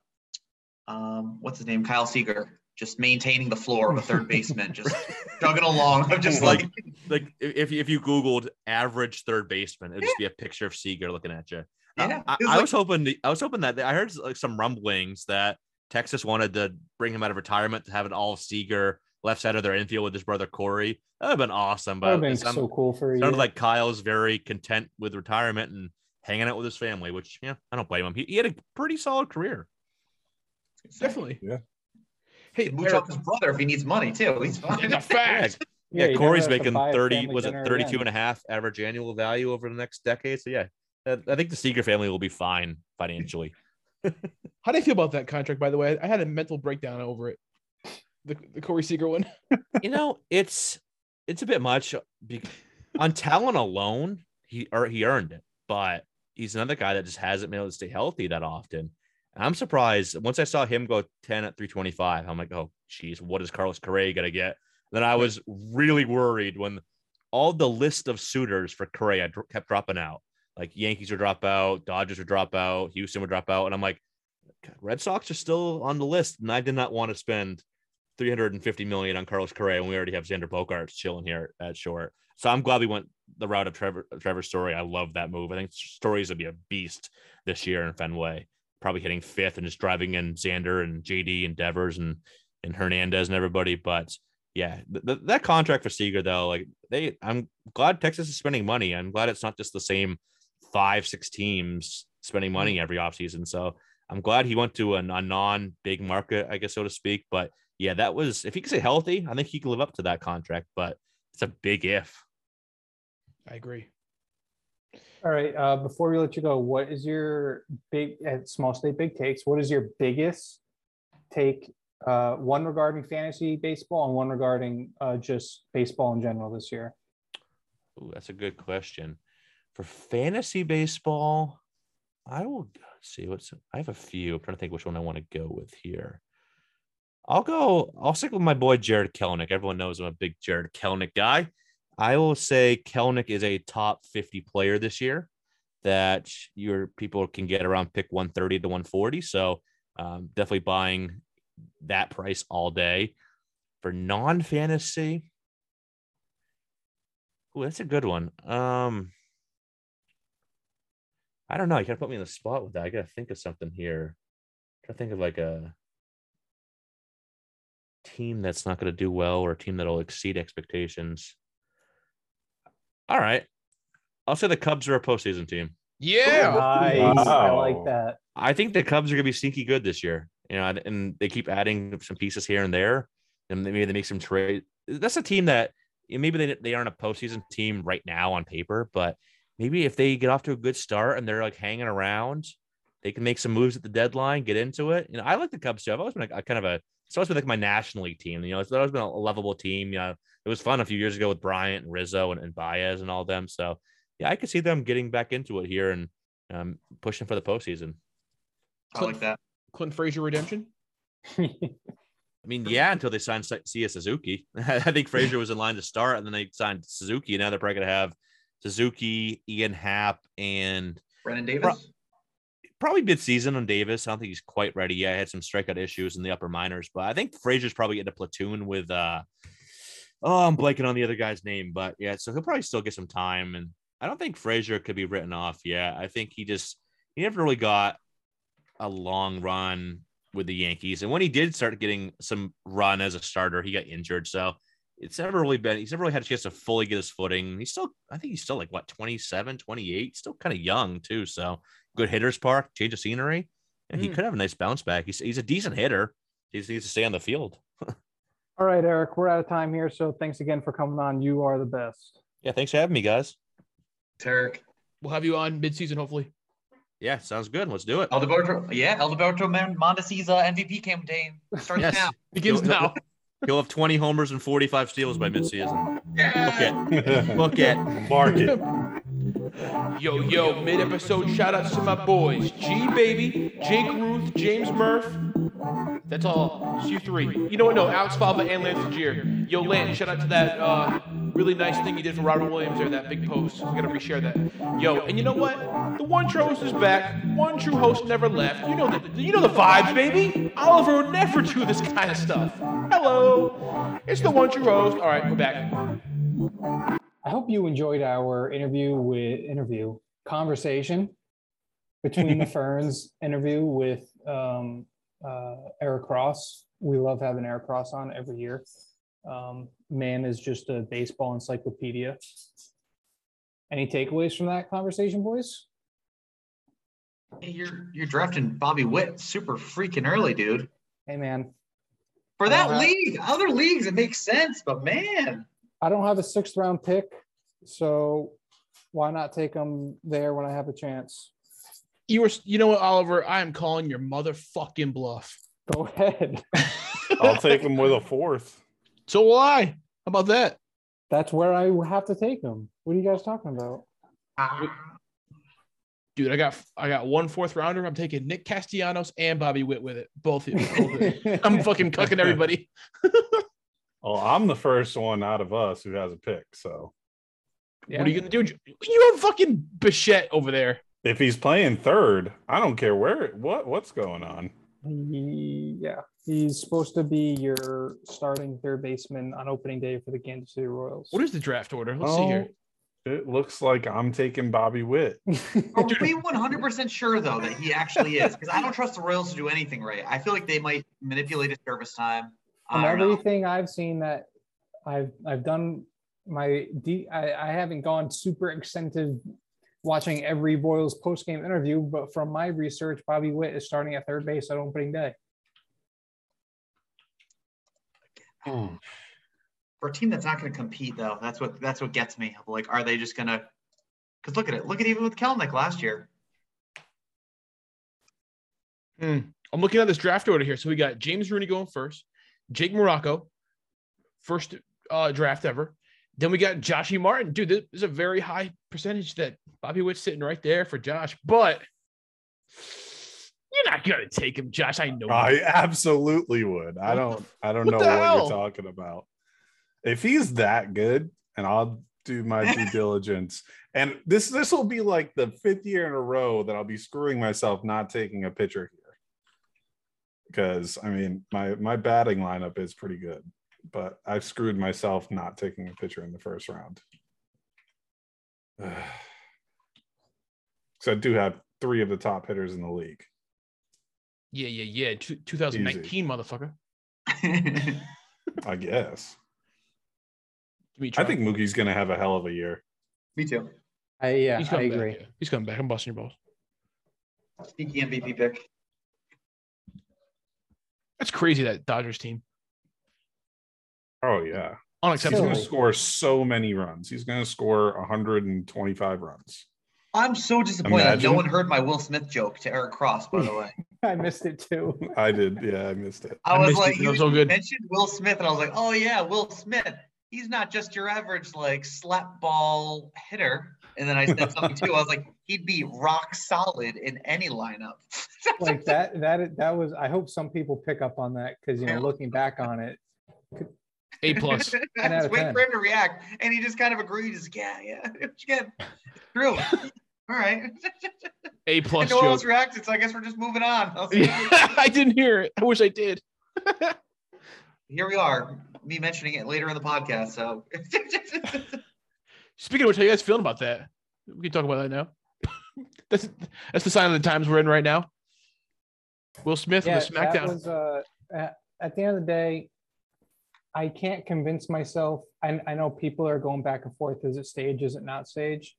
um, what's his name, Kyle Seager, just maintaining the floor of a third baseman, just chugging along. I'm just like, Like if if you Googled average third baseman, it'd just be a picture of Seager looking at you. yeah, I, was I like- was hoping the, I was hoping that I heard like some rumblings that Texas wanted to bring him out of retirement to have an all Seager left side of their infield with his brother Corey. That would have been awesome. But have it been so cool for you. sounded like Kyle's very content with retirement and hanging out with his family, which yeah, I don't blame him. He, he had a pretty solid career. Definitely. Yeah. Hey, mooch Eric, his brother if he needs money too. He's fine. it's a fact. Yeah, you never Corey's making 30, was it dinner 32 again. and a half average annual value over the next decade? So yeah, I I think the Seager family will be fine financially. How do you feel about that contract, by the way? I had a mental breakdown over it. The, the Corey Seager one. you know, it's it's a bit much be- on talent alone. He or he earned it, but he's another guy that just hasn't been able to stay healthy that often. I'm surprised once I saw him go 10 at 325. I'm like, oh, geez, what is Carlos Correa gonna get? Then I was really worried when all the list of suitors for Correa kept dropping out. Like Yankees would drop out, Dodgers would drop out, Houston would drop out, and I'm like, Red Sox are still on the list, and I did not want to spend 350 million on Carlos Correa, and we already have Xander Bogaerts chilling here at short. So I'm glad we went the route of Trevor Trevor Story. I love that move. I think Story's gonna be a beast this year in Fenway, probably hitting fifth and just driving in Xander and JD and Devers and and Hernandez and everybody. But yeah, th- th- that contract for Seager though, like they, I'm glad Texas is spending money. I'm glad it's not just the same five six teams spending mm-hmm. money every offseason. So I'm glad he went to a, a non big market, I guess so to speak. But yeah, that was if he could stay healthy, I think he could live up to that contract. But it's a big if. I agree. All right. Uh, before we let you go, what is your big at small state big takes? What is your biggest take? Uh, one regarding fantasy baseball and one regarding uh, just baseball in general this year. Ooh, that's a good question. For fantasy baseball, I will see what's I have a few. I'm trying to think which one I want to go with here. I'll go, I'll stick with my boy Jarred Kelenic. Everyone knows I'm a big Jarred Kelenic guy. I will say Kelenic is a top 50 player this year that your people can get around pick 130 to 140. So um, definitely buying that price all day. For non-fantasy, Ooh, that's a good one. Um, I don't know. You gotta put me in the spot with that. I gotta think of something here. Try to think of like a team that's not gonna do well or a team that'll exceed expectations. All right. I'll say the Cubs are a postseason team. Yeah. Nice. I like that. I think the Cubs are gonna be sneaky good this year. You know, and- and they keep adding some pieces here and there, and maybe they make some trade. That's a team that maybe they they aren't a postseason team right now on paper, but maybe if they get off to a good start and they're like hanging around, they can make some moves at the deadline, get into it. You know, I like the Cubs too. I've always been a, a kind of a it's always been like my National League team. You know, it's always been a lovable team. You know, it was fun a few years ago with Bryant and Rizzo and, and Baez and all of them. So yeah, I could see them getting back into it here and um, pushing for the postseason. I like that. Clint Frazier redemption. I mean, yeah, until they signed Sa- Seiya Suzuki. I think Frazier was in line to start, and then they signed Suzuki. And Now they're probably going to have Suzuki, Ian Happ, and Brennen Davis. probably mid season on Davis. I don't think he's quite ready yet. I had some strikeout issues in the upper minors, but I think Frazier's probably in a platoon with, uh, oh, I'm blanking on the other guy's name, but yeah, so he'll probably still get some time. And I don't think Frazier could be written off yet. I think he just, he never really got a long run with the Yankees. And when he did start getting some run as a starter, he got injured. So it's never really been, he's never really had a chance to fully get his footing. He's still, I think he's still like what, 27, 28, still kind of young too. So good hitters park, change of scenery. And he Mhm. could have a nice bounce back. He's, he's a decent hitter. He needs to stay on the field. All right, Eric, we're out of time here. So thanks again for coming on. You are the best. Yeah. Thanks for having me, guys. Tarek. We'll have you on midseason, hopefully. Yeah. Sounds good. Let's do it. Alberto, yeah, Alberto Man- Mondesi's uh, MVP campaign starts Yes. now. Begins He'll- now. He'll have 20 homers and 45 steals by midseason. Yeah. Look at, Look at, Mark it. Yo, yo, mid episode shout outs to my boys G Baby, Jake Ruth, James Murph. That's all. It's you three. You know what? No, Alex Fava and Lance Legier. Yo, Lance, shout out to that uh, really nice thing you did for Robert Williams there, that big post. I gotta reshare that. Yo, and you know what? The one true host is back. One true host never left. You know the you know the vibes, baby. Oliver would never do this kind of stuff. Hello, it's the one true host. All right, we're back. I hope you enjoyed our interview with interview conversation between the ferns interview with um, uh, Eric Cross. We love having Eric Cross on every year. Um, man is just a baseball encyclopedia. Any takeaways from that conversation, boys? Hey, you're you're drafting Bobby Witt super freaking early, dude. Hey, man, For that Uh, league, other leagues it makes sense, but man, I don't have a sixth round pick, so why not take him there when I have a chance? You were, you know what, Oliver? I am calling your motherfucking bluff. Go ahead. I'll take him with a fourth. So will I. How about that? That's where I have to take him. What are you guys talking about? Dude, I got I got one fourth rounder. I'm taking Nick Castellanos and Bobby Witt with it. Both. of you. I'm fucking cucking everybody. Well, I'm the first one out of us who has a pick. So What are you gonna do? You have fucking Bichette over there. If he's playing third, I don't care where what what's going on. He, yeah, he's supposed to be your starting third baseman on opening day for the Kansas City Royals. What is the draft order? Let's see here. Oh, It looks like I'm taking Bobby Witt. Are we 100% sure though that he actually is? Because I don't trust the Royals to do anything right. I feel like they might manipulate his service time. From I don't know. everything I've seen that I've I've done my de- I, I haven't gone super extensive watching every Royals post game interview, but from my research, Bobby Witt is starting at third base on opening day. For a team that's not going to compete though, that's what that's what gets me. Like, are they just going to? Because look at it. Look at even with Kelenic last year. Hmm. I'm looking at this draft order here. So we got James Rooney going first, Jake Morocco, first uh, draft ever. Then we got Joshy Martin. Dude, this is a very high percentage that Bobby Witt's sitting right there for Josh. But you're not gonna take him, Josh. I know. I absolutely would. I don't I don't What know what hell? you're talking about. If he's that good, and I'll do my due diligence. And this this will be like the fifth year in a row that I'll be screwing myself not taking a pitcher here. Because I mean my my batting lineup is pretty good, but I've screwed myself not taking a pitcher in the first round. So I do have three of the top hitters in the league. Yeah, yeah, yeah. Two, 2019, motherfucker. I guess. Give me a I try. think Mookie's gonna have a hell of a year. Me too. I yeah, he's I agree. back. yeah. He's coming back. I'm busting your balls. Sneaky MVP pick. That's crazy. That Dodgers team. Oh yeah. He's gonna score so many runs. He's gonna score 125 runs. I'm so disappointed. Imagine. No one heard my Will Smith joke to Eric Cross, by the way. I missed it too. I did, yeah, I missed it. I I was like, it you was so good. mentioned Will Smith, and I was like, oh yeah, Will Smith. He's not just your average like slap ball hitter. And then I said something too. I was like, he'd be rock solid in any lineup. like that that that was I hope some people pick up on that because you know looking back on it, A plus. out I was of waiting 10. for him to react, and he just kind of agreed. He's like, yeah, yeah, it's good. It's true. All right. A And plus no one else reacted, so I guess we're just moving on. I like, I didn't hear it. I wish I did. Here we are, me mentioning it later in the podcast. So Speaking of which, how you guys feeling about that? We can talk about that now. that's that's the sign of the times we're in right now. Will Smith yeah, with that SmackDown. was uh, at, at the end of the day, I can't convince myself. I, I know people are going back and forth. Is it stage? Is it not stage?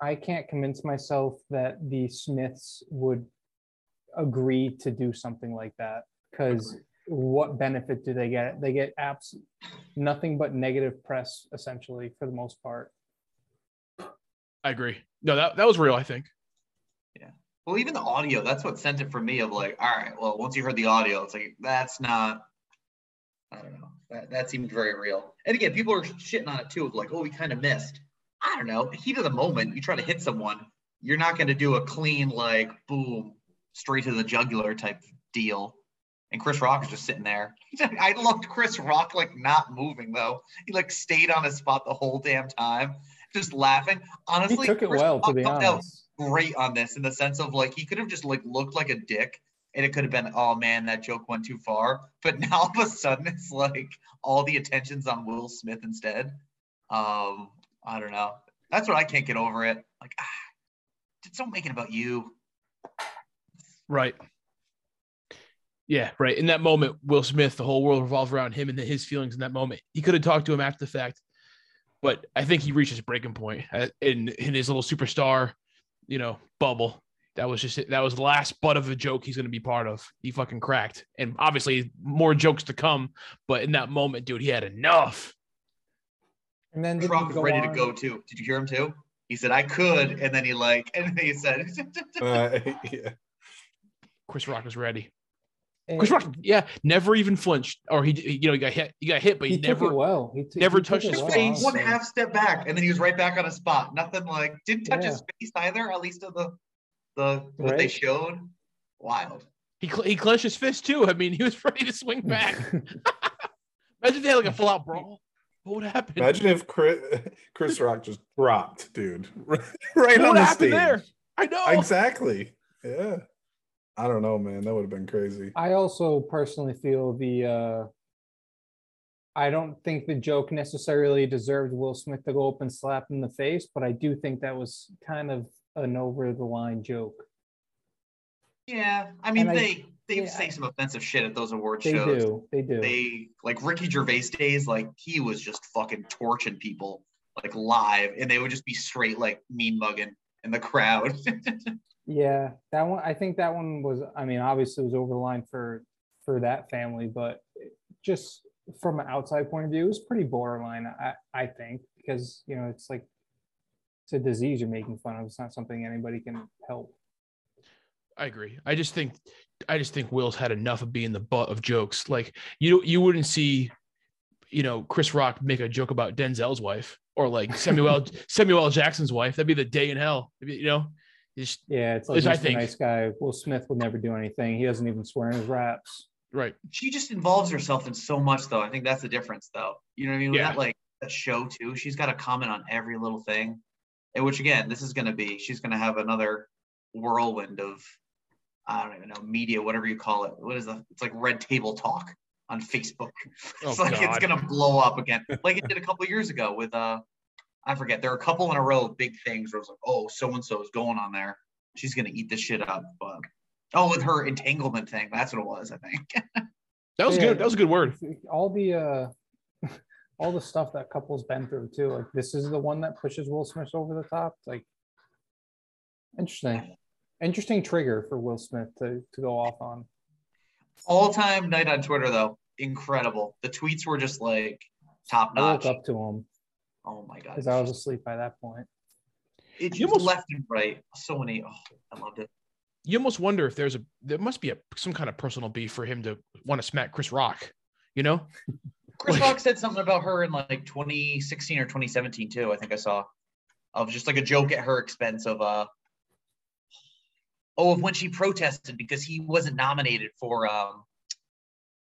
I can't convince myself that the Smiths would agree to do something like that because what benefit do they get? They get abs nothing but negative press essentially for the most part. I agree. No, that, that was real, I think. Yeah. Well, even the audio, that's what sent it for me of like, all right, well, once you heard the audio, it's like, that's not, I don't know. That, that seemed very real. And again, people are shitting on it too of like, oh, we kind of missed. I don't know. Heat of the moment, you try to hit someone, you're not going to do a clean, like, boom, straight to the jugular type deal. And Chris Rock is just sitting there. I loved Chris Rock like not moving though. He like stayed on his spot the whole damn time, just laughing. He Honestly, took it Chris well, to be out honest. great on this in the sense of like he could have just like looked like a dick and it could have been oh man that joke went too far but now all of a sudden it's like all the attention's on will smith instead um i don't know that's what i can't get over it like ah, just don't make it about you Right. Yeah, right. In that moment, Will Smith, the whole world revolves around him and his feelings in that moment. He could have talked to him after the fact, but I think he reached his breaking point uh, in in his little superstar, you know, bubble. That was just it. That was the last butt of a joke he's going to be part of. He fucking cracked, and obviously more jokes to come. But in that moment, dude, he had enough. And then Chris didn't he Rock was go ready to go too. Did you hear him too? He said I could, and then he like, and then he said, Uh, yeah. Chris Rock was ready. and Chris Rock, yeah, never even flinched, or he, he- you know, he got hit. He got hit, but he, He never. well. He t- never he touched his well, face. one half step back, and then he was right back on his spot. Nothing like didn't touch his face either. At least in the the what they showed. Wild. He cl- he clenched his fist too. I mean, he was ready to swing back. Imagine if they had like a full out brawl. What would happen? Imagine if Chris, Chris Rock just dropped, dude, right what on would the happen stage. there? I know. Exactly. Yeah. I don't know, man. That would have been crazy. I also personally feel the uh I don't think the joke necessarily deserved Will Smith to go up and slap him in the face, but I do think that was kind of an over the line joke. Yeah, I mean And I- they they yeah, say some offensive shit at those award They shows. do. They do. They like Ricky Gervais days, like he was just fucking torching people like live, and they would just be straight like mean mugging in the crowd. Yeah, that one. I think that one was. I mean, obviously, it was over the line for for that family, but just from an outside point of view, it was pretty borderline. I I think because you know it's like it's a disease you're making fun of. It's not something anybody can help. I agree. I just think I just think Will's had enough of being the butt of jokes. Like you you wouldn't see, you know, Chris Rock make a joke about Denzel's wife or like Samuel Samuel Jackson's wife. That'd be the day in hell. You know, it's Yeah, it's like As I Mr. think. nice guy. Will Smith would never do anything. He doesn't even swear in his raps. right. she just involves herself in so much, though. I think that's the difference, though. You know what I mean? Yeah. that like that show too, she's got a comment on every little thing. And which again, this is going to be. She's going to have another whirlwind of I don't even know media, whatever you call it. What is the? It's like red table talk on Facebook. Oh, it's like it's gonna blow up again, like it did a couple years ago with uh, I forget. There were a couple in a row of big things where it was like, oh, so and so is going on there. She's gonna eat this shit up. But oh, with her entanglement thing, that's what it was. I think. That was Yeah. good. That was a good word. All the uh all the stuff that couple's been through too. Like this is the one that pushes Will Smith over the top. Like interesting. Interesting trigger for Will Smith to, to go off on. All time night on Twitter though, incredible. The tweets were just like top I woke notch. up to him Oh my god, because I was asleep by that point. it's You just almost- left and right. So many. Oh, I loved it. You almost wonder if there's a there must be a some kind of personal beef for him to want to smack Chris Rock. You know? Chris Rock said something about her in like 2016 or 2017 too. I think I saw of just like a joke at her expense of uh oh of when she protested because he wasn't nominated for um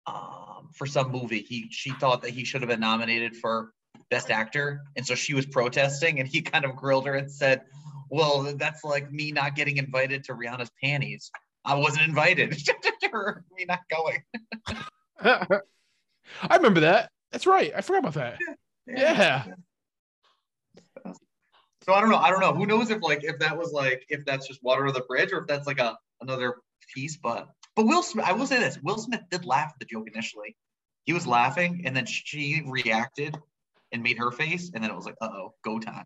um for some movie. He she thought that he should have been nominated for best actor and so she was protesting and he kind of grilled her and said, "Well, that's like me not getting invited to Rihanna's panties. I wasn't invited." Her- me not going. I remember that. That's right. I forgot about that. Yeah. So I don't know. I don't know. Who knows if like if that was like if that's just water of the bridge or if that's like a another piece. But but Will Smith, I will say this: Will Smith did laugh at the joke initially. He was laughing, and then she reacted and made her face, and then it was like, uh oh, go time.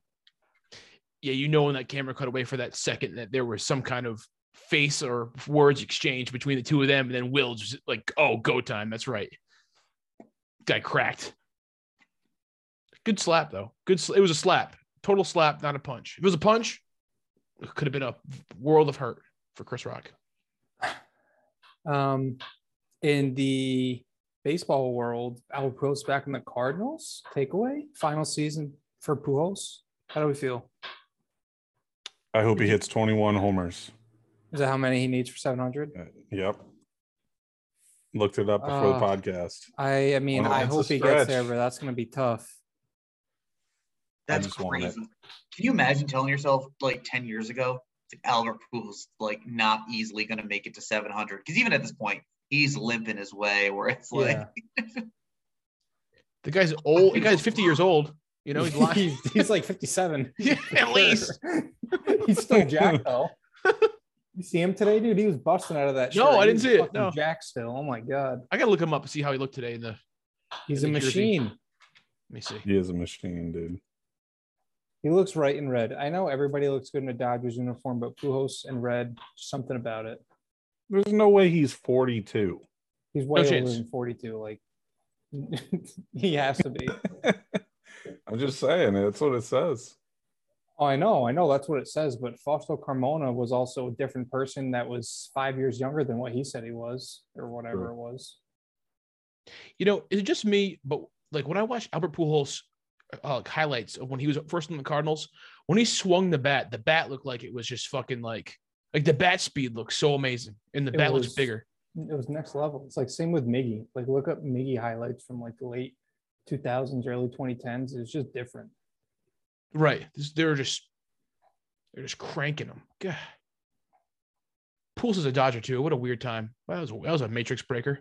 yeah, you know when that camera cut away for that second that there was some kind of face or words exchange between the two of them, and then Will just like, oh, go time. That's right. Guy cracked. Good slap though. Good. Sl- it was a slap. Total slap, not a punch. If it was a punch, it could have been a world of hurt for Chris Rock. Um, in the baseball world, Albert Pujols back in the Cardinals. Takeaway final season for Pujols. How do we feel? I hope he hits 21 homers. Is that how many he needs for 700? Uh, Yep. Looked it up before Uh, the podcast. I I mean, I hope he gets there, but that's going to be tough. That's just want it. crazy. Can you imagine telling yourself like 10 years ago, it's like Albert Pujols like not easily going to make it to 700? Because even at this point, he's limping his way. Where it's like, Yeah. The guy's old. The guy's fifty years old. You know, he's lying. he's, he's like 57. Yeah, at least. he's still jacked though. You see him today, dude? He was busting out of that. No, shirt. I didn't see it, no. Jack still. Oh my god, I gotta look him up and see how he looked today in the. he's a The jersey. machine. Let me see. He is a machine, dude. He looks right in red. I know everybody looks good in a Dodgers uniform, but Pujols in red, something about it. There's no way he's 42. He's way older chance. than 42. Like he has to be. I'm just saying, that's what it says. Oh, I know, I know that's what it says, but Fausto Carmona was also a different person that was five years younger than what he said he was, or whatever Sure. it was. You know, is it just me? But like when I watched Albert Pujols uh, highlights of when he was first in the Cardinals, when he swung the bat, the bat looked like it was just fucking like like the bat speed looks so amazing, and the It bat was- looks bigger. It was next level. It's like same with Miggy. Like look up Miggy highlights from like the late 2000s, early 2010s. It's just different. Right. This- They're just they're just cranking them. God. Pujols is a Dodger too. What a weird time. That was that was a matrix breaker.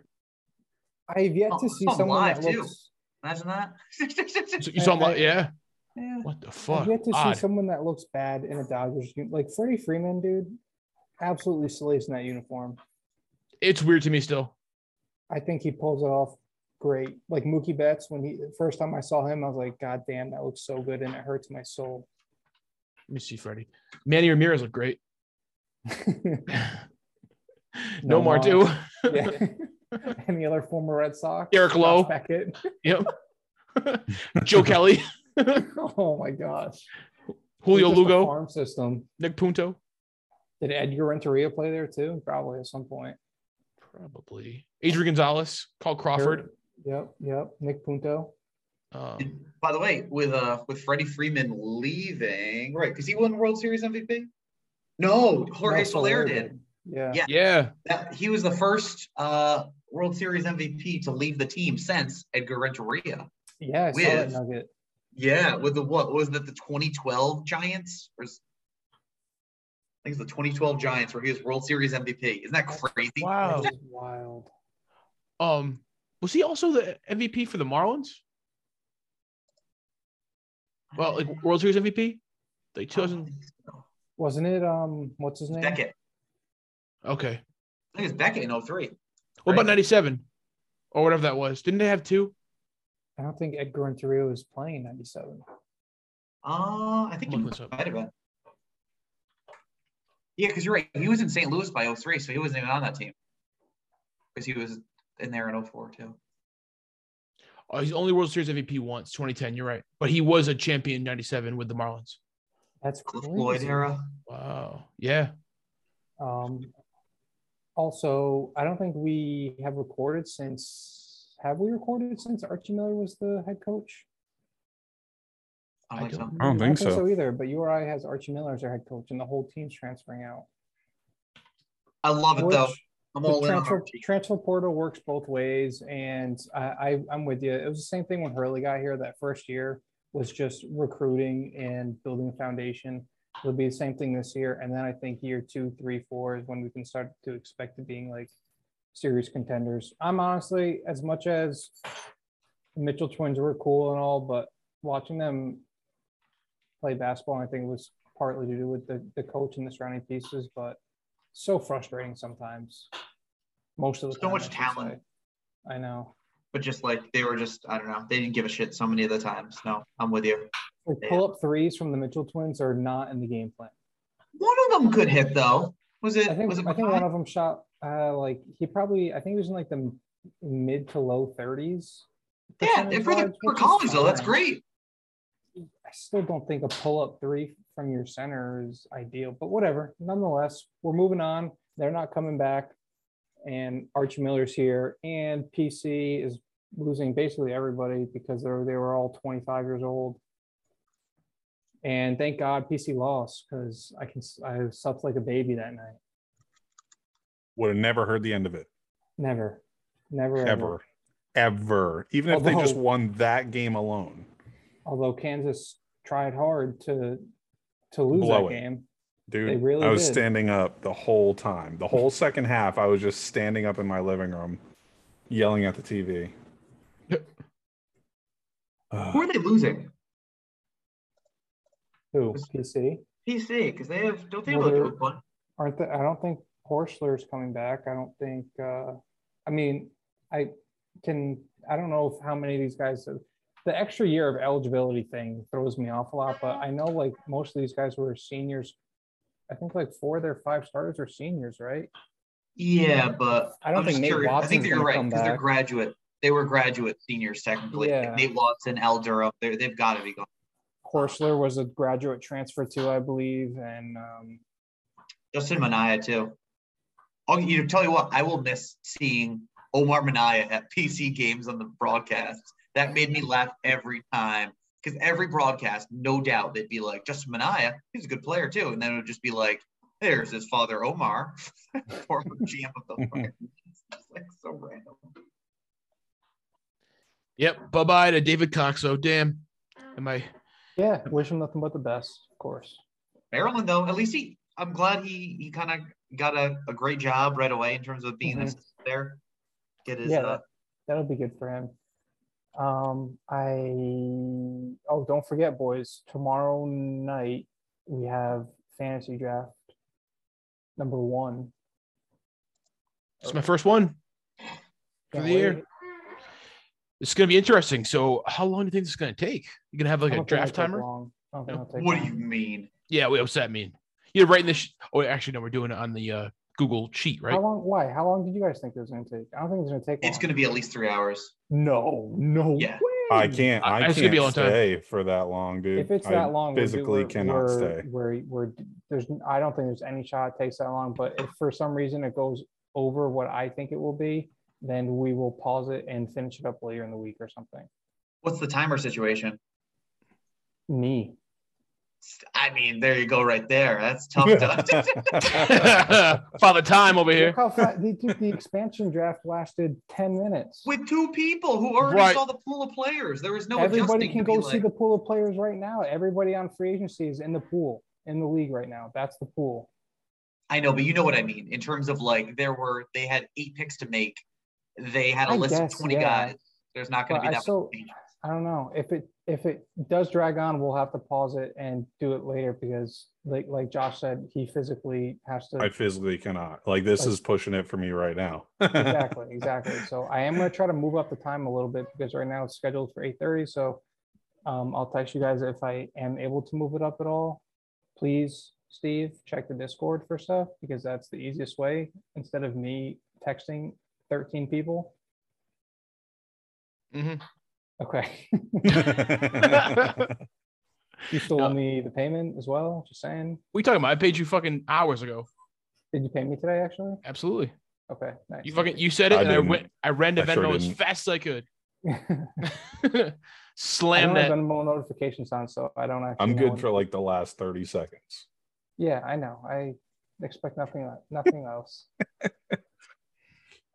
I've yet Oh, to it's see on someone live, that too. looks. Imagine that. So you saw him, I- like- yeah. yeah. What the fuck? I've yet to see someone that looks bad in a Dodgers like Freddie Freeman, dude. Absolutely slays in that uniform. It's weird to me still. I think he pulls it off great. Like Mookie Betts, when he first time I saw him, I was like, God damn, that looks so good, and it hurts my soul. Let me see, Freddie. Manny Ramirez look great. no, No more too. yeah. Any other former Red Sox? Derek Lowe. Beckett. Yep. Joe Kelly, oh my gosh. Julio Lugo, Farm system. Nick Punto. Did Edgar Renteria play there too? Probably at some point. Probably. Adrian Gonzalez, Carl Crawford. Yep, yep. Nick Punto. Um, by the way, with uh with Freddie Freeman leaving, right? Because he won World Series MVP. No, Jorge No, Soler did. Yeah. Yeah. yeah. That, he was the first uh World Series MVP to leave the team since Edgar Renteria. Yeah, I saw that With- nugget. Yeah, with the what was that the 2012 Giants? Or is, I think it's the 2012 Giants where he was World Series MVP. Isn't that crazy? Wow. That is wild. Um, was he also the MVP for the Marlins? Well, like World Series MVP? Like 2000. Wasn't it um what's his name? Beckett. Okay. I think it's Beckett in 03. What about 97 or whatever that was? Didn't they have two? I don't think Edgar Renteria was playing in 97. Uh, I think he Look this up. might have been. Yeah, because you're right. He was in St. Louis by 03, so he wasn't even on that team. Because he was in there in 04 too. Oh, he's only World Series MVP once, 2010. You're right. But he was a champion in 97 with the Marlins. That's Cliff crazy. Floyd era. Wow. Yeah. Um, also, I don't think we have recorded since. Have we recorded since Archie Miller was the head coach? I don't I think so. don't- I don't think so. either. But URI has Archie Miller as their head coach, and the whole team's transferring out. I love it though. I'm the all transfer, transfer portal works both ways, and I, I I'm with you. It was the same thing when Hurley got here. That first year was just recruiting and building a foundation. It'll be the same thing this year, and then I think year two, three, four is when we can start to expect to being like serious contenders. I'm honestly, as much as Mitchell twins were cool and all, but watching them play basketball, I think it was partly to do with the, the coach and the surrounding pieces, but so frustrating sometimes. Most of the So time, much talent. I know. But just like they were just, I don't know. They didn't give a shit so many of the times. No, I'm with you. Like Yeah. pull up threes from the Mitchell twins are not in the game plan. One of them could hit though. Was it? I think was it? I think one of them shot uh like he probably I think he was in like the mid to low thirties. yeah, and for the for college though, that's great. I still don't think a pull up three from your center is ideal, but whatever. Nonetheless, we're moving on. They're not coming back, and Archie Miller's here, and PC is losing basically everybody because they're they were all 25 years old. And thank God PC lost because I can I slept like a baby that night. Would have never heard the end of it. Never, never, ever. Ever. Ever. Even if they just won that game alone. Although Kansas tried hard to to lose Blow that it. game. Dude, They really I was did. standing up the whole time. The whole second half, I was just standing up in my living room, yelling at the TV. Who are they losing? Who PC? PC, because they have don't they have Well, like they're- a one? aren't the, I don't think Horchler's coming back. I don't think uh I mean I can I don't know if how many of these guys the extra year of eligibility thing throws me off a lot, but I know like most of these guys were seniors. I think like four of their five starters are seniors, right? Yeah, but I don't I'm think Nate curious. I think you're right because they're graduate. they were graduate seniors technically. Like Yeah. Nate Watson, Al Durham, they they've got to be gone. Horchler was a graduate transfer too, I believe, and um, Justin Minaya too. Oh, you know, tell you what, I will miss seeing Omar Minaya at PC games on the broadcasts. That made me laugh every time because every broadcast, no doubt, they'd be like Justin Minaya, he's a good player too, and then it would just be like, there's his father Omar, former GM of the Fire. It's like so random. Yep. Bye bye to David Cox. Oh damn. Am I? yeah, wish him nothing but the best, of course. Maryland though, at least he, I'm glad he he kind of got a, a great job right away in terms of being Mhm. there. Get his Yeah, uh, that, that'll be good for him. Um, I oh, don't forget, boys. Tomorrow night we have fantasy draft number one. It's my first one for Can't the year. It's gonna be interesting. So, how long do you think this is gonna take? You gonna have like I a don't think draft it'll take timer? long. I don't think it'll take what do long. you mean? Yeah. Wait, what's that mean? You're writing this. Sh- oh, actually, no. We're doing it on the uh, Google sheet, right? How long? Why? How long did you guys think it was going to take? I don't think it's going to take. It's going to be at least three hours. No, no. Yeah. way. I can't. I- I it's gonna be a long can't time. stay for that long, dude. If it's I that long, we're physically we're, cannot we're, stay. We're, we're, there's. I don't think there's any shot it takes that long. But if for some reason it goes over what I think it will be, then we will pause it and finish it up later in the week or something. What's the timer situation? Me. I mean, there you go, right there. That's tough. To, Father Time over Look here. how fast the, the, the expansion draft lasted ten minutes. with two people who already Right. saw the pool of players, there was no Everybody adjusting can to be go see like- the pool of players right now. Everybody on free agency is in the pool in the league right now. That's the pool. I know, but you know what I mean. In terms of like, there were they had eight picks to make. They had a I list guess, of twenty yeah. guys. There's not going to be I that so- I don't know if it if it does drag on, we'll have to pause it and do it later because, like like Josh said, he physically has to. I physically cannot. Like this Like- is pushing it for me right now. exactly, exactly. So I am gonna try to move up the time a little bit because right now it's scheduled for eight thirty. So um, I'll text you guys if I am able to move it up at all. Please, Steve, check the Discord for stuff because that's the easiest way instead of me texting thirteen people. Mhm. Okay. you still No. owe me the payment as well? Just saying. We talking about? I paid you fucking hours ago. Did you pay me today? Actually. Absolutely. Okay. Nice. You fucking you said it, I and I didn't. went. I ran to I sure Venmo as fast as I could. I Slam don't that. have Venmo notifications on, so I don't actually. I'm good for like the last 30 seconds. Yeah, I know. I expect nothing, nothing else.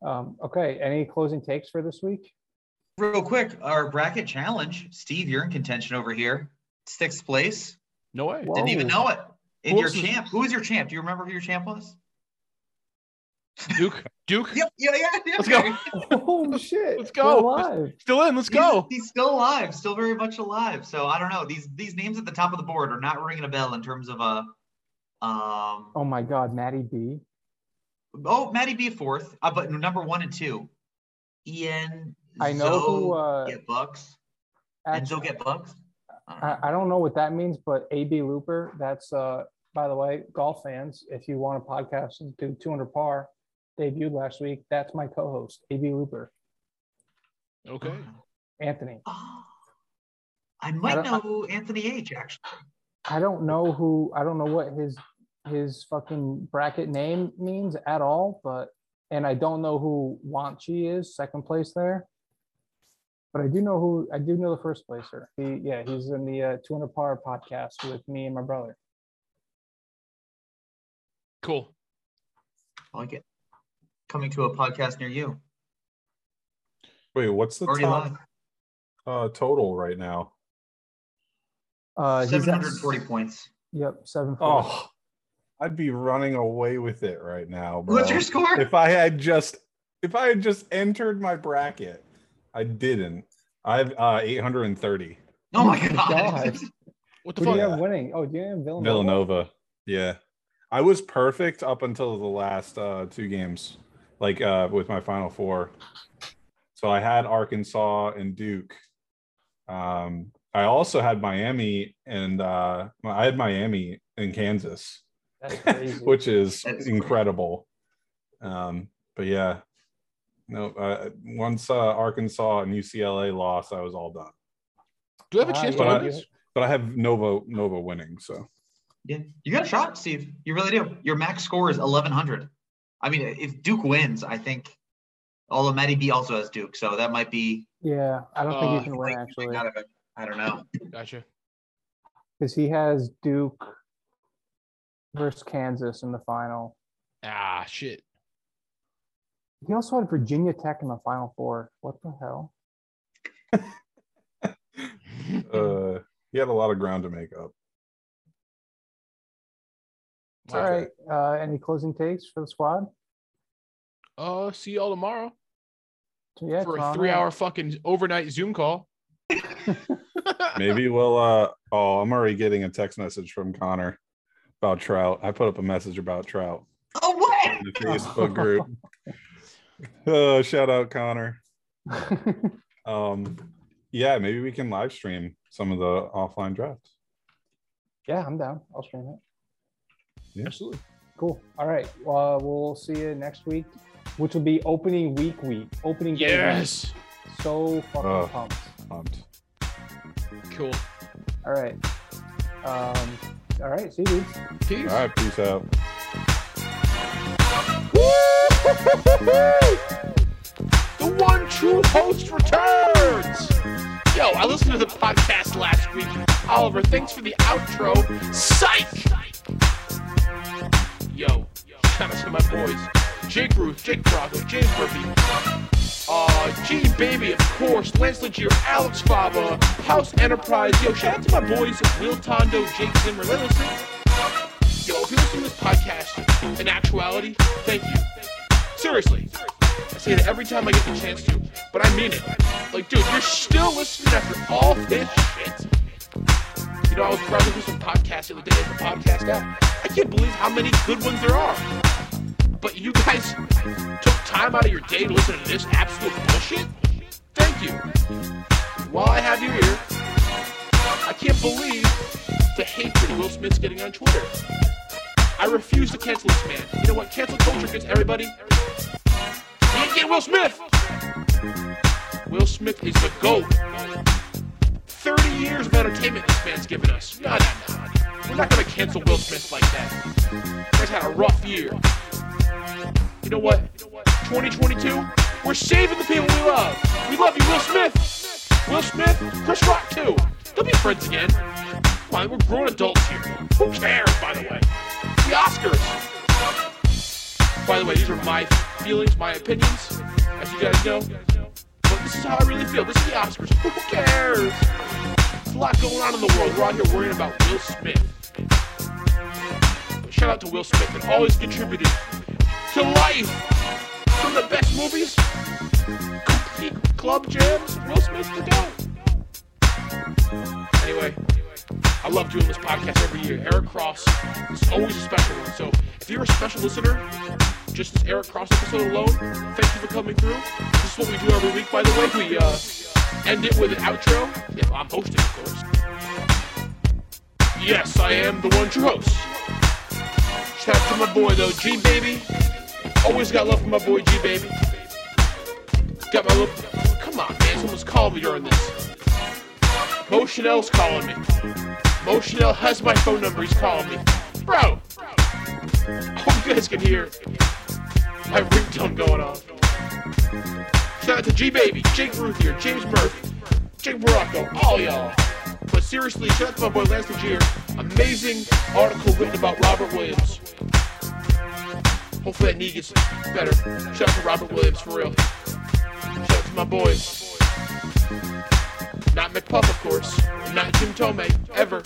Um, okay. Any closing takes for this week? Real quick, our bracket challenge. Steve, you're in contention over here. Sixth place. No way. Whoa. Didn't even know it. And Who your else is- champ. Who is your champ? Do you remember who your champ was? Duke. Duke. Yep. Yeah. Yeah. yeah. Let's go. Oh shit! Let's go. We're. Still in. Let's He's- go. He's, still alive, still very much alive. So I don't know. These these names at the top of the board are not ringing a bell in terms of a. Um. Oh my God, Maddie B. Oh, Maddie B fourth, uh, but number one and two. Ian. I know who. Uh, get bucks. And Zoe actually, get bucks. I, I don't know what that means, but AB Looper. That's uh. By the way, golf fans, if you want a podcast and do 200 par, debuted last week. That's my co-host, AB Looper, Okay. Anthony. Oh, I might don't- know Anthony H. Actually, I don't know who I don't know what his his fucking bracket name means at all, but and I don't know who Wanchi is, second place there. But I do know who I do know the first placer. He yeah, he's in the uh, 200 par podcast with me and my brother. Cool. I like it. Coming to a podcast near you. Wait, what's the Already top uh, total right now? Uh, 740 points. Yep, seven. Oh, I'd be running away with it right now, bro. What's your score? if I had just if I had just entered my bracket, I didn't. I have uh 830 oh my my god. God. What the Who do you have winning? Oh, do you have Villanova? Villanova. Yeah. I was perfect up until the last uh two games, like uh with my final four. So I had Arkansas and Duke. Um I also had Miami and uh I had Miami in Kansas, That's crazy. which is That's incredible. Um but yeah. No. Uh, once uh, Arkansas and UCLA lost, I was all done. Do we have a Ah, chance yeah, to win? But I have Nova Nova winning, so Yeah, you got a shot, Steve. You really do. Your max score is 1100. I mean, if Duke wins, I think. Although Matty B also has Duke, so that might be. Yeah, I don't think Uh, he can win actually not have it. I don't know. Gotcha. because he has Duke versus Kansas in the final. Ah, shit. He also had Virginia Tech in the Final Four. What the hell? uh, he had a lot of ground to make up. All right. Uh, any closing takes for the squad? Uh, see y'all tomorrow So, yeah, for a tomorrow night. three-hour fucking overnight Zoom call. Maybe we'll. Uh, oh, I'm already getting a text message from Connor about Trout. I put up a message about Trout Oh, what? in the Facebook group. Oh, shout out Connor. Um, yeah, maybe we can live stream some of the offline drafts. yeah, I'm down. I'll stream it. Absolutely. Cool. All right. Well, we'll see you next week, which will be opening week week. Opening day week. Yes. So fucking Oh. pumped. Pumped. Cool. All right. Um, all right. See you. dudes. Peace. All right, peace out. The one true host returns. Yo, I listened to the podcast last week. Oliver, thanks for the outro. Psych. Yo, shout out to my boys. Jake Ruth, Jake Bravo, James Murphy. Uh, G Baby, of course, Lance Legier, Alex Fava, House Enterprise. Yo, shout out to my boys, Will Tondo, Jake Zimmer. Listen. Yo, if you listen to this podcast, in actuality, thank you. Seriously. I say it every time I get the chance to, but I mean it. Like, dude, you're still listening after all this shit. You know, I was browsing through some podcasts the other day the podcast app. I can't believe how many good ones there are. But you guys took time out of your day to listen to this absolute bullshit? Thank you. While I have you here, I can't believe the hatred Will Smith's getting on Twitter. I refuse to cancel this man. You know what? Cancel culture gets everybody. You ain't getting Will Smith. Will Smith is the GOAT. 30 years of entertainment this man's given us. We're not gonna cancel Will Smith like that. Guys had a rough year. You know what? 2022, we're saving the people we love. We love you, Will Smith. Will Smith, Chris Rock too. They'll be friends again. Come on, we're grown adults here. Who cares, by the way? The Oscars. By the way, these are my feelings, my opinions, as you guys know. But this is how I really feel. This is the Oscars. Who cares? There's a lot going on in the world. We're out here worrying about Will Smith. But shout out to Will Smith that always contributed to life. Some of the best movies, complete club jams. Will Smith to go. Anyway, I love doing this podcast every year. Eric Cross is always a special one. So if you're a special listener, just this Eric Cross episode alone, thank you for coming through. This is what we do every week, by the way. We uh, end it with an outro. If I'm hosting, of course. Yes, I am the one true host. Shout out to my boy though, G Baby. Always got love for my boy G Baby. Got my little. Come on, man. Someone's calling me during this. Mo Chanel's calling me. Mo Chanel has my phone number. He's calling me. Bro. Hope you guys can hear my ringtone going on. Shout out to G Baby, Jake Ruthier, James Murphy, Jake Morocco, all y'all. But seriously, shout out to my boy Lance Legier. Amazing article written about Robert Williams. Hopefully that knee gets better. Shout out to Robert Williams for real. Shout out to my boys. Not McPuff, of course. Not Jim Tomei, ever.